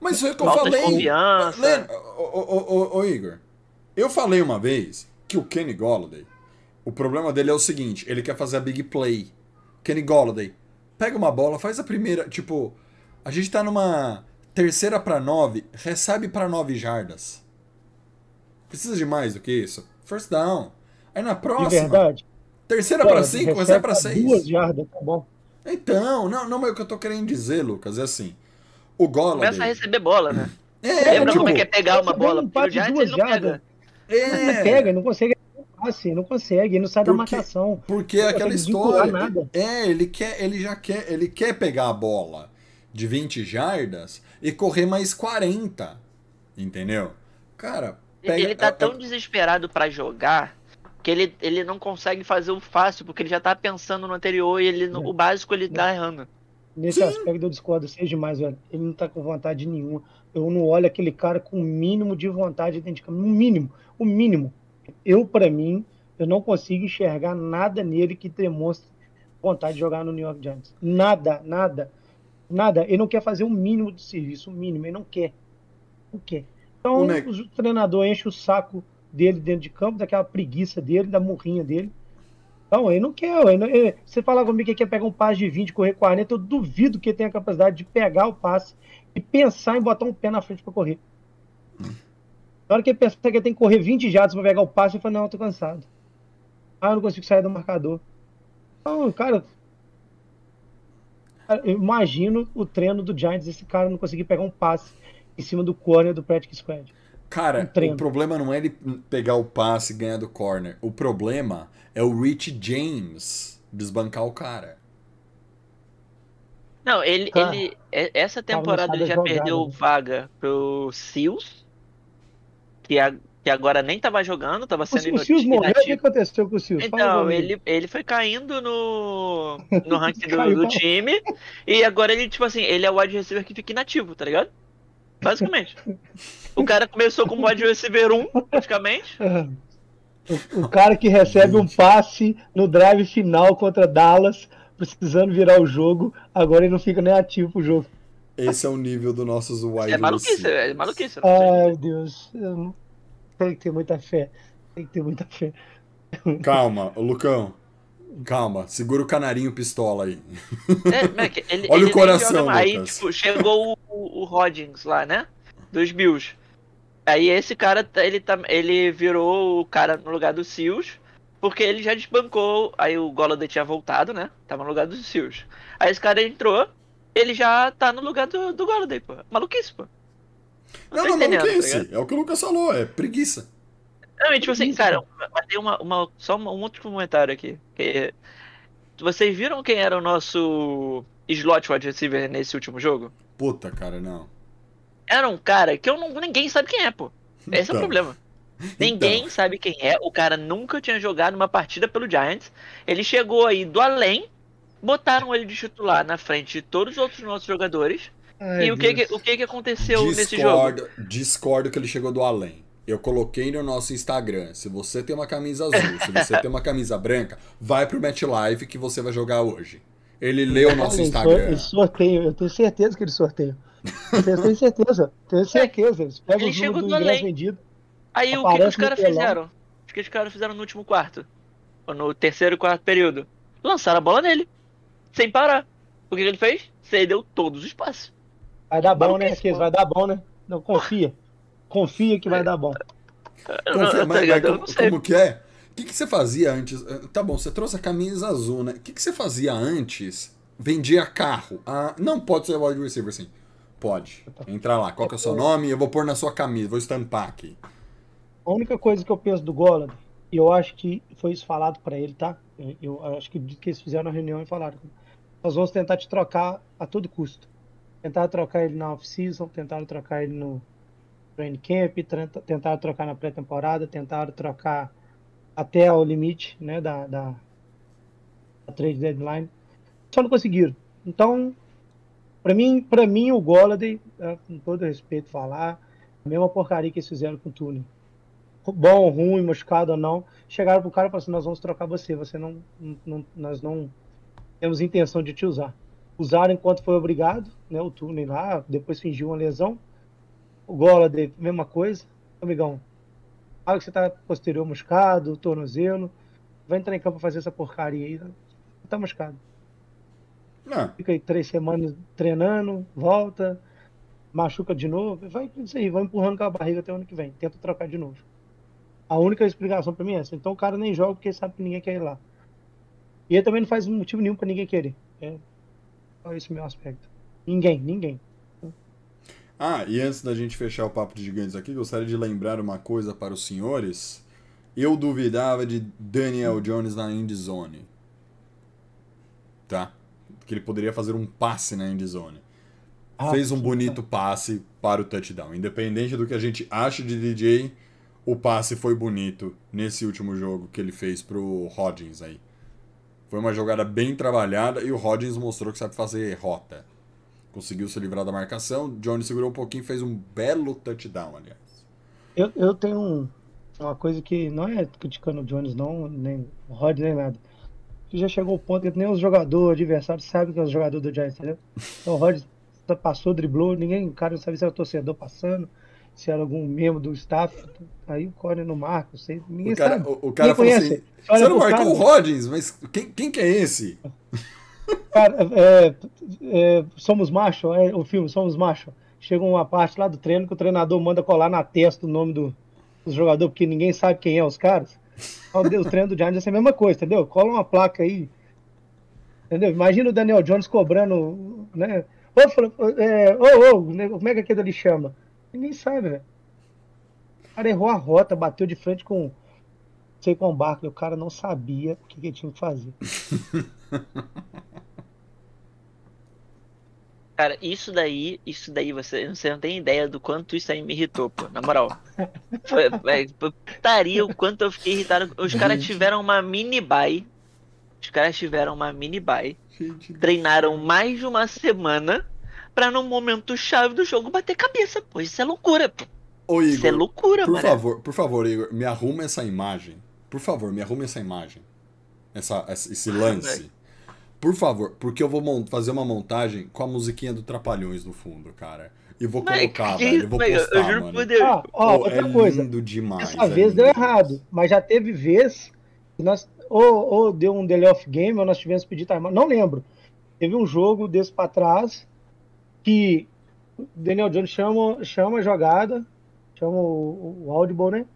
Mas foi o que eu Falta de falei. confiança. Lembra, ô, ô, ô, ô, Igor, eu falei uma vez que o Kenny Golladay, o problema dele é o seguinte, ele quer fazer a big play. Kenny Golladay, pega uma bola, faz a primeira, tipo, a gente tá numa terceira pra nove, recebe pra nove jardas. Precisa de mais do que isso? First down. Aí na De próxima, verdade. terceira Pô, pra cinco, recebe pra seis. Duas jardas, tá bom. Então, não, não, mas o que eu tô querendo dizer, Lucas, é assim, o Golladay... Começa a receber bola, né? É, Lembra tipo, como é que é pegar uma bola? um de duas ele não jardas. pega. É, pega, ele não consegue passe, ele não consegue, não sai da Porque- marcação. Porque é Não aquela história. nada. É, ele quer, ele já quer, ele quer pegar a bola de 20 jardas e correr mais 40. Entendeu? Cara, pega ele tá é- tão é- desesperado pra jogar que ele, ele não consegue fazer o fácil, porque ele já tá pensando no anterior e ele, no- É. o básico ele tá errando. Nesse aspecto eu discordo seja demais, velho. Ele não tá com vontade nenhuma. Eu não olho aquele cara com o mínimo de vontade dentro de campo. No mínimo, o mínimo. Eu, pra mim, eu não consigo enxergar nada nele que demonstre vontade de jogar no New York Giants. Nada, nada, nada. Ele não quer fazer o mínimo de serviço, o mínimo. Ele não quer. Não quer. Então, O neg- o treinador enche o saco dele dentro de campo, daquela preguiça dele, da murrinha dele. Não, ele não quer. Ele não- ele- você falar comigo que quer pegar um passe de 20 correr 40, eu duvido que ele tenha a capacidade de pegar o passe e pensar em botar um pé na frente para correr. Na hora que ele pensa que ele tem que correr 20 jardas para pegar o passe, ele fala, não, eu tô cansado. Ah, eu não consigo sair do marcador. Então, cara, eu imagino o treino do Giants, esse cara não conseguir pegar um passe em cima do corner do practice squad. Cara, um o problema não é ele pegar o passe e ganhar do corner. O problema é o Rich James desbancar o cara. Não, ele, Cara, ele e- essa não temporada ele já jogar, perdeu né? vaga pro Seals, que, a- que agora nem tava jogando, tava sendo o Silas morreu, o que aconteceu com o? Fala Então, ele, ele foi caindo no, <laughs> no ranking do, do time. E agora ele, tipo assim, ele é o wide receiver que fica inativo, tá ligado? Basicamente. <laughs> o cara começou como wide receiver 1, praticamente. <laughs> O, o cara que recebe um passe no drive final contra Dallas, precisando virar o jogo, agora ele não fica nem ativo pro jogo. Esse é o nível dos nossos wide É maluquice, receivers. é maluquice. não sei. Ai, Deus. eu não- Tem que ter muita fé. Tem que ter muita fé. Calma, Lucão. Calma, segura o canarinho pistola aí. É, Mac, ele, Olha o ele nem coração. Aí, tipo, chegou o, o Rodgers lá, né? Dos Bills. Aí esse cara, tá- ele, tá, ele virou o cara no lugar do Seals, porque ele já desbancou. Aí o Golladay tinha voltado, né? Tava no lugar do Seals. Aí esse cara entrou, ele já tá no lugar do, do Golladay, pô. Maluquice, pô. Não, tô não, entendendo, tá maluquice. ligado? É o que o Lucas falou, é preguiça. Não, e tipo assim, cara, mas tem uma, uma, só um outro comentário aqui. que- vocês viram quem era o nosso slot wide receiver nesse último jogo? Puta, cara, não. Era um cara que eu não, ninguém sabe quem é, pô. Esse é Então. o problema. Ninguém sabe quem é. O cara nunca tinha jogado uma partida pelo Giants. Ele chegou aí do além, botaram ele de titular na frente de todos os outros nossos jogadores. Ai, e o que, que- o que, que aconteceu nesse jogo? Discordo, discordo que ele chegou do além. Eu coloquei no nosso Instagram. Se você tem uma camisa azul, se você <laughs> tem uma camisa branca, vai pro Match Live que você vai jogar hoje. Ele leu o nosso Instagram. Ele sorteio, eu tenho certeza que ele sorteia. Eu tenho certeza, tenho <laughs> certeza. Eles pegam Ele chegou do do além. vendido. Aí o que, que os caras fizeram? O que os caras fizeram no último quarto? Ou no terceiro e quarto período? Lançaram a bola nele. Sem parar. O que, que ele fez? Cedeu todos os passes. Vai dar bom, né? Marquês? Vai dar bom, né? Não, confia. Confia que vai dar bom. Eu não- Confia, tá mas- mas como, como que é? O que, que você fazia antes? Ah, Tá bom, você trouxe a camisa azul, né? O que, que você fazia antes? Vendia carro. Ah, não pode ser wide receiver, sim. Pode. Entra lá. Qual que é o seu nome? Eu vou pôr na sua camisa, vou estampar aqui. A única coisa que eu penso do Gollad, e eu acho que foi isso falado pra ele, tá? Eu, eu acho que, que eles fizeram na reunião e falaram. Nós vamos tentar te trocar a todo custo. Tentar trocar ele na off-season, tentar trocar ele no training camp, tenta- tentar trocar na pré-temporada, tentar trocar até o limite né, da, da, da trade deadline. Só não conseguiram. Então, pra mim, pra mim o Golladay, é, com todo respeito falar, a mesma porcaria que eles fizeram com o Tuning bom, ruim, machucado ou não, chegaram pro cara e falaram assim, nós vamos trocar você, você não, não- nós não temos intenção de te usar. Usaram enquanto foi obrigado, né, o Tuning lá, depois fingiu uma lesão, o Golladay, mesma coisa, amigão, fala que você tá posterior machucado, tornozelo, vai entrar em campo fazer essa porcaria aí, tá machucado. Não, Fica aí três semanas treinando, volta, machuca de novo, vai isso aí, vai empurrando com a barriga até o ano que vem, tenta trocar de novo. A única explicação pra mim é essa. Então o cara nem joga porque sabe que ninguém quer ir lá. E ele também não faz motivo nenhum pra ninguém querer. É só esse o meu aspecto. Ninguém, ninguém. Ah, e antes da gente fechar o papo de gigantes aqui, gostaria de lembrar uma coisa para os senhores. Eu duvidava de Daniel Jones na endzone. Tá? Que ele poderia fazer um passe na endzone. Ah, Fez um bonito passe para o touchdown. Independente do que a gente acha de DJ, o passe foi bonito nesse último jogo que ele fez pro Hodgins aí. Foi uma jogada bem trabalhada e o Hodgins mostrou que sabe fazer rota. Conseguiu se livrar da marcação, Jones segurou um pouquinho e fez um belo touchdown, aliás. Eu, eu tenho um- uma coisa que não é criticando o Jones, não, nem o Rod, nem nada. Que já chegou ao ponto que nem os jogadores adversários sabem que é os jogadores do Giants, entendeu? Então o Rod passou, driblou, ninguém, o cara não sabia se era torcedor passando, se era algum membro do staff. Aí o Corner não marca, não sei, ninguém O cara, sabe. o, o cara Ninguém falou conhece. assim: Você não marcou o Hodgins, mas quem, quem que é esse? Cara, é, é, Somos Macho, é, o filme Somos Macho. Chega uma parte lá do treino que o treinador manda colar na testa o nome do, do jogador, porque ninguém sabe quem é os caras. Ó, O treino do Giants é a mesma coisa, entendeu? Cola uma placa aí. Entendeu? Imagina o Daniel Jones cobrando, né? Ô, é, ô, ô, como é que aquele ali chama? Ninguém sabe, velho. O cara errou a rota, bateu de frente com sei com o Barkley, o cara não sabia o que, que ele tinha que fazer. <laughs> Cara, isso daí, isso daí, você, você não tem ideia do quanto isso aí me irritou, pô, na moral. <laughs> Foi, é, putaria o quanto eu fiquei irritado. Os caras tiveram uma mini buy. Os caras tiveram uma mini buy. Treinaram mais de uma semana pra num momento chave do jogo bater cabeça, pô. Isso é loucura, pô. Ô, Isso é Igor, loucura, por mano. favor, por favor, Igor, me arruma essa imagem. Por favor, me arruma essa imagem. Essa, essa- esse lance. Por favor, porque eu vou fazer uma montagem com a musiquinha do Trapalhões no fundo, cara. E vou colocar, que velho. Eu vou postar, eu juro mano. por Deus. Ah, ó, Pô, outra é coisa. lindo demais. Essa é vez lindo deu errado, mas já teve vez que nós, ou, ou deu um delay of game, ou nós tivemos que pedir time. Não lembro. Teve um jogo desse pra trás que o Daniel Jones chama, chama a jogada, chama o, o audible, né?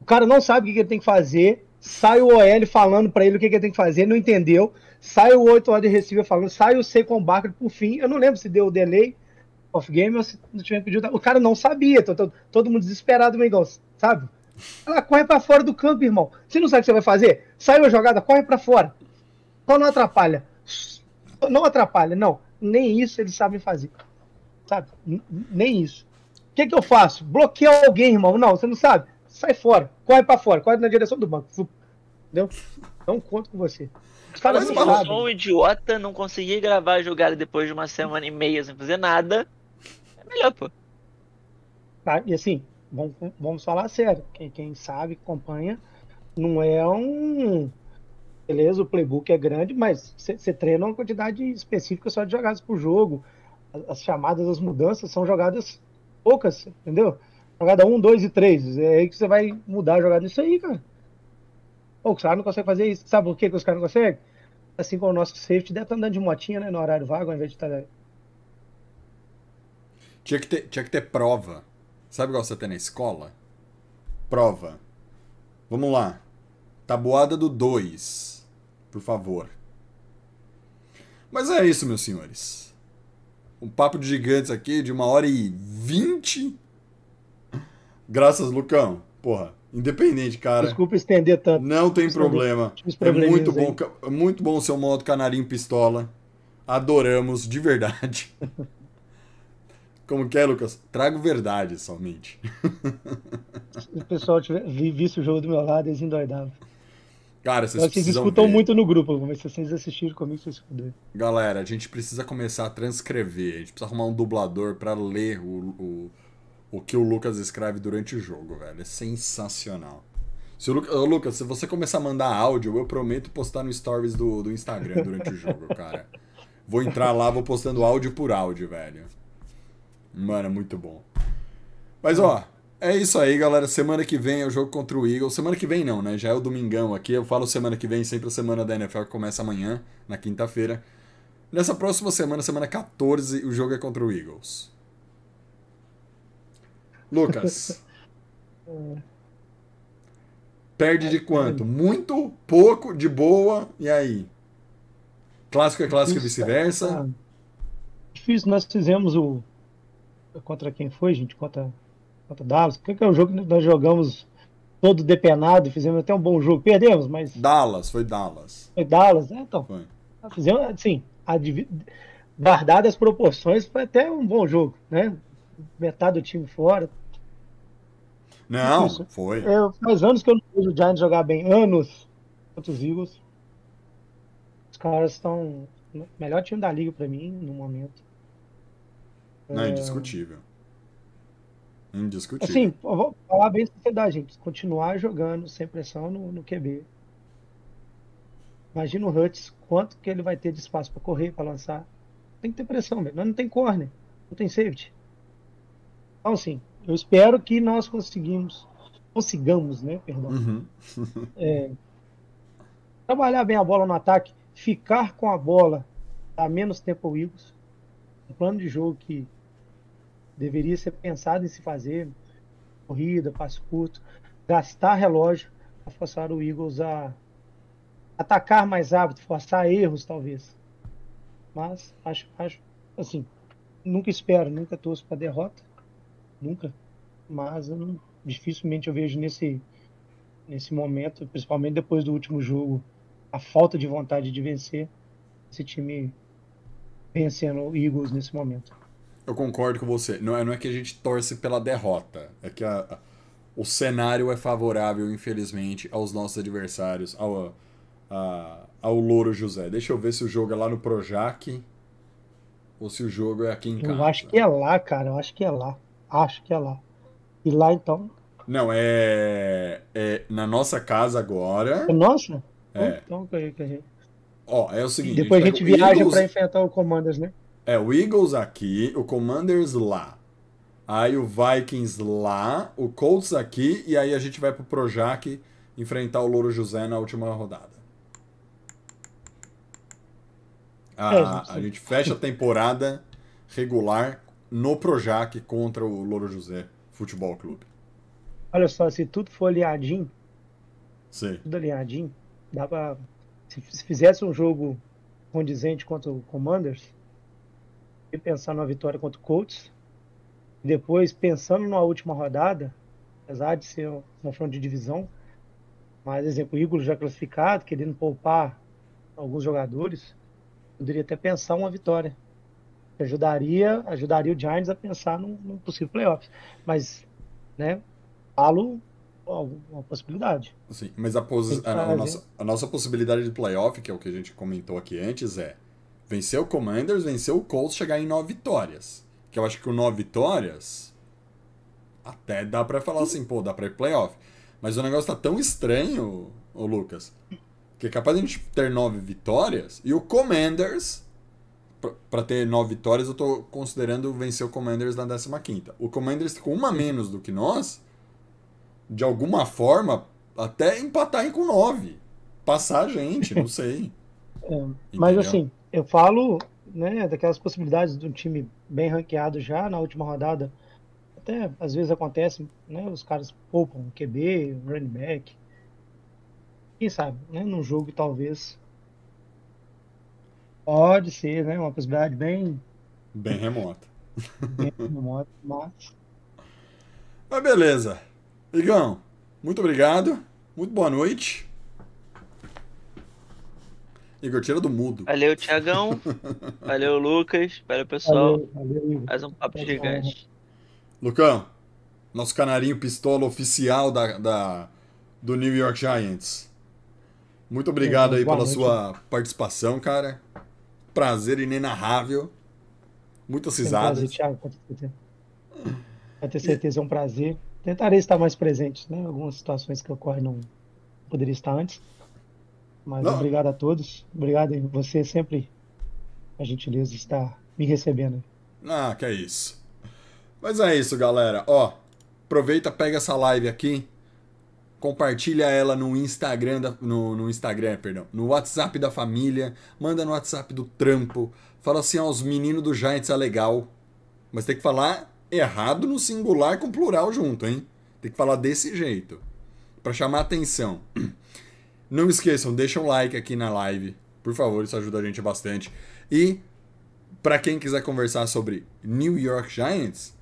O cara não sabe o que, que ele tem que fazer. Sai o OL falando pra ele o que, que ele tem que fazer, não entendeu. Sai o 8 wide receiver falando, sai o C com Barkley por fim. Eu não lembro se deu o delay of game ou se não tinha pedido. O cara não sabia, todo, todo, todo mundo desesperado, Mengão, sabe? Ela corre pra fora do campo, irmão. Você não sabe o que você vai fazer? Saiu a jogada, corre pra fora. Só não atrapalha. Não atrapalha, não. Nem isso eles sabem fazer. Sabe? Nem isso. O que, que eu faço? Bloqueia alguém, irmão. Não, você não sabe. Sai fora. Corre pra fora. Corre na direção do banco. Entendeu? Não conto com você. Se não eu sou um idiota, não consegui gravar a jogada depois de uma semana e meia sem fazer nada. É melhor, pô. Tá? E assim, vamos, vamos falar sério. Quem, quem sabe, acompanha, não é um. Beleza, o playbook é grande, mas você treina uma quantidade específica só de jogadas por jogo. As, as chamadas, as mudanças são jogadas poucas, entendeu? Jogada 1, 2 e 3. É aí que você vai mudar a jogada nisso aí, cara. Pô, os caras não conseguem fazer isso. Sabe por que, que os caras não conseguem? Assim como o nosso safety deve estar andando de motinha, né? No horário vago, ao invés de estar Tinha que ter, tinha que ter prova. Sabe igual você tem na escola? Prova. Vamos lá. Tabuada do 2. Por favor. Mas é isso, meus senhores. Um papo de gigantes aqui de uma hora e vinte. Graças, Lucão. Porra, independente, cara. Desculpa estender tanto. Não tem Os problema. É muito bom, muito bom o seu modo canarinho pistola. Adoramos, de verdade. <laughs> Como que é, Lucas? Trago verdade somente. Se o pessoal tiver vi- visto o jogo do meu lado, eles endoidavam. Cara, vocês Vocês escutam ver. muito no grupo, mas se vocês assistirem comigo, vocês escutam. Galera, a gente precisa começar a transcrever. A gente precisa arrumar um dublador pra ler o, o, o que o Lucas escreve durante o jogo, velho. É sensacional. Se o Lucas, Ô, Lucas, se você começar a mandar áudio, eu prometo postar no stories do, do Instagram durante o jogo, <laughs> cara. Vou entrar lá, vou postando áudio por áudio, velho. Mano, é muito bom. Mas ó, é isso aí, galera. Semana que vem é o jogo contra o Eagles. Semana que vem não, né? Já é o domingão aqui. Eu falo semana que vem, sempre a semana da NFL que começa amanhã, na quinta-feira. Nessa próxima semana, semana 14, o jogo é contra o Eagles. Lucas. Perde de quanto? Muito, pouco, de boa, e aí? Clássico é clássico e vice-versa. Ah, difícil, nós fizemos o. Contra quem foi, gente? Contra, contra Dallas. O que que é o jogo que nós jogamos todo depenado, fizemos até um bom jogo. Perdemos, mas Dallas, foi Dallas. foi Dallas, né? Então, Foi. fizemos, assim, advi- guardadas as proporções, foi até um bom jogo, né? Metade do time fora. Não, Isso. foi. É, faz anos que eu não vejo o Giants jogar bem. Anos contra os Eagles. Os caras estão. Melhor time da liga pra mim, no momento. Não, é indiscutível. Indiscutível. Assim, eu vou falar bem sinceridade, gente. Continuar jogando sem pressão no, no QB. Imagina o Hutz, quanto que ele vai ter de espaço pra correr, pra lançar. Tem que ter pressão, velho. Não tem corner, não tem safety. Então, assim, eu espero que nós conseguimos, consigamos, né, perdão, Uhum. trabalhar bem a bola no ataque, ficar com a bola, dar menos tempo ao Eagles. Um plano de jogo que deveria ser pensado em se fazer, corrida, passe curto, gastar relógio para forçar o Eagles a atacar mais rápido, forçar erros talvez. Mas acho, acho assim, nunca espero, nunca torço para derrota, nunca. Mas não- dificilmente eu vejo nesse nesse momento, principalmente depois do último jogo, a falta de vontade de vencer esse time vencendo o Eagles nesse momento. Eu concordo com você. Não é, não é que a gente torce pela derrota. É que a- a- o cenário é favorável, infelizmente, aos nossos adversários, ao, a- ao Louro José. Deixa eu ver se o jogo é lá no Projac ou se o jogo é aqui em casa. Eu acho que é lá, cara, eu acho que é lá. Acho que é lá. E lá então, Não, é, é na nossa casa agora. é nossa? É. Então, que- que- Ó, é o seguinte. depois a gente pega o viaja Eagles- para enfrentar o Commanders, né? É, o Eagles aqui, o Commanders lá. Aí o Vikings lá, o Colts aqui, e aí a gente vai pro Projac enfrentar o Louro José na última rodada. A, É, a gente fecha a temporada regular no Projac contra o Louro José Futebol Clube. Olha só, se tudo for alinhadinho, Sim. tudo alinhadinho, dá pra. Se, se fizesse um jogo condizente contra o Commanders, e pensar numa vitória contra o Colts, e depois pensando numa última rodada, apesar de ser um confronto de divisão, mas, exemplo, o Eagles já classificado, querendo poupar alguns jogadores, poderia até pensar uma vitória. Ajudaria, ajudaria o Giants a pensar num, num possível playoffs. Mas, né, falo uma possibilidade. Sim, mas a, posi- a- a nossa, a nossa possibilidade de playoff, que é o que a gente comentou aqui antes, é vencer o Commanders, vencer o Colts, chegar em nove vitórias. Que eu acho que com nove vitórias, até dá pra falar assim, pô, dá pra ir playoff. Mas o negócio tá tão estranho, ô Lucas, que é capaz de a gente ter nove vitórias e o Commanders, pra- pra ter nove vitórias, eu tô considerando vencer o Commanders na 15ª. O Commanders com uma menos do que nós, de alguma forma, até empatar com nove. Passar a gente, não sei. <laughs> É, mas assim, eu falo né, daquelas possibilidades de um time bem ranqueado já na última rodada. Até às vezes acontece, né? Os caras poupam QB, running back. Quem sabe, né? Num jogo talvez. Pode ser, né? Uma possibilidade bem, Bem remota. bem remota, mas Mas beleza. Igão, muito obrigado. Muito boa noite. Igor, tira do mudo. Valeu, Tiagão. <laughs> Valeu, Lucas. Valeu, pessoal. valeu, valeu. Mais um papo Tchau, gigante. Lucão, nosso canarinho pistola oficial da, da- do New York Giants. Muito obrigado aí Boa pela noite. sua participação, cara. Prazer inenarrável. Muitas É um prazer, risadas. Thiago, pode ter certeza. Pode ter certeza, é um prazer. Tentarei estar mais presente, né? Algumas situações que ocorrem não poderia estar antes. Mas Não. obrigado a todos. Obrigado em você sempre a gentileza de estar me recebendo. Ah, que é isso. Mas é isso, galera. Ó, aproveita, pega essa live aqui, compartilha ela no Instagram, da- no, no Instagram, perdão, no WhatsApp da família, manda no WhatsApp do trampo, fala assim, ó, os meninos do Giants é legal, mas tem que falar errado no singular com plural junto, hein? Tem que falar desse jeito, Pra chamar atenção. <clears throat> Não esqueçam, deixa um like aqui na live, por favor, isso ajuda a gente bastante. E Pra quem quiser conversar sobre New York Giants,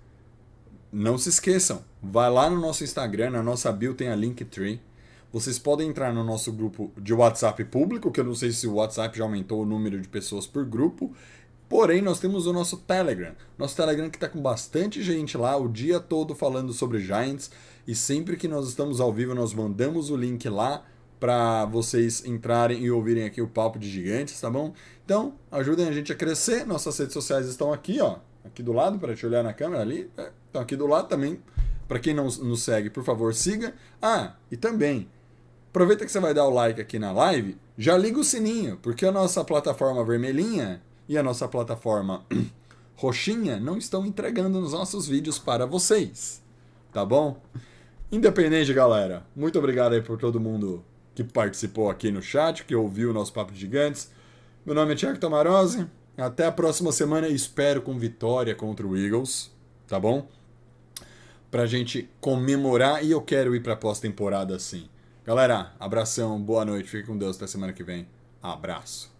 não se esqueçam, vai lá no nosso Instagram, na nossa bio tem a Linktree. Vocês podem entrar no nosso grupo de WhatsApp público, que eu não sei se o WhatsApp já aumentou o número de pessoas por grupo. Porém, nós temos o nosso Telegram. Nosso Telegram que está com bastante gente lá o dia todo falando sobre Giants. E sempre que nós estamos ao vivo, nós mandamos o link lá para vocês entrarem e ouvirem aqui o Papo de Gigantes, tá bom? Então, ajudem a gente a crescer. Nossas redes sociais estão aqui, ó. Aqui do lado, para te olhar na câmera ali. É, Estão aqui do lado também. Para quem não nos segue, por favor, siga. Ah, e também, aproveita que você vai dar o like aqui na live, já liga o sininho, porque a nossa plataforma vermelhinha e a nossa plataforma <clears throat> roxinha não estão entregando os nossos vídeos para vocês. Tá bom? Independente, galera. Muito obrigado aí por todo mundo que participou aqui no chat, que ouviu o nosso Papo Gigantes. Meu nome é Thiago Tomarose. Até a próxima semana espero com vitória contra o Eagles, tá bom? Pra gente comemorar e eu quero ir pra pós-temporada assim. Galera, abração, boa noite, fique com Deus até semana que vem. Abraço.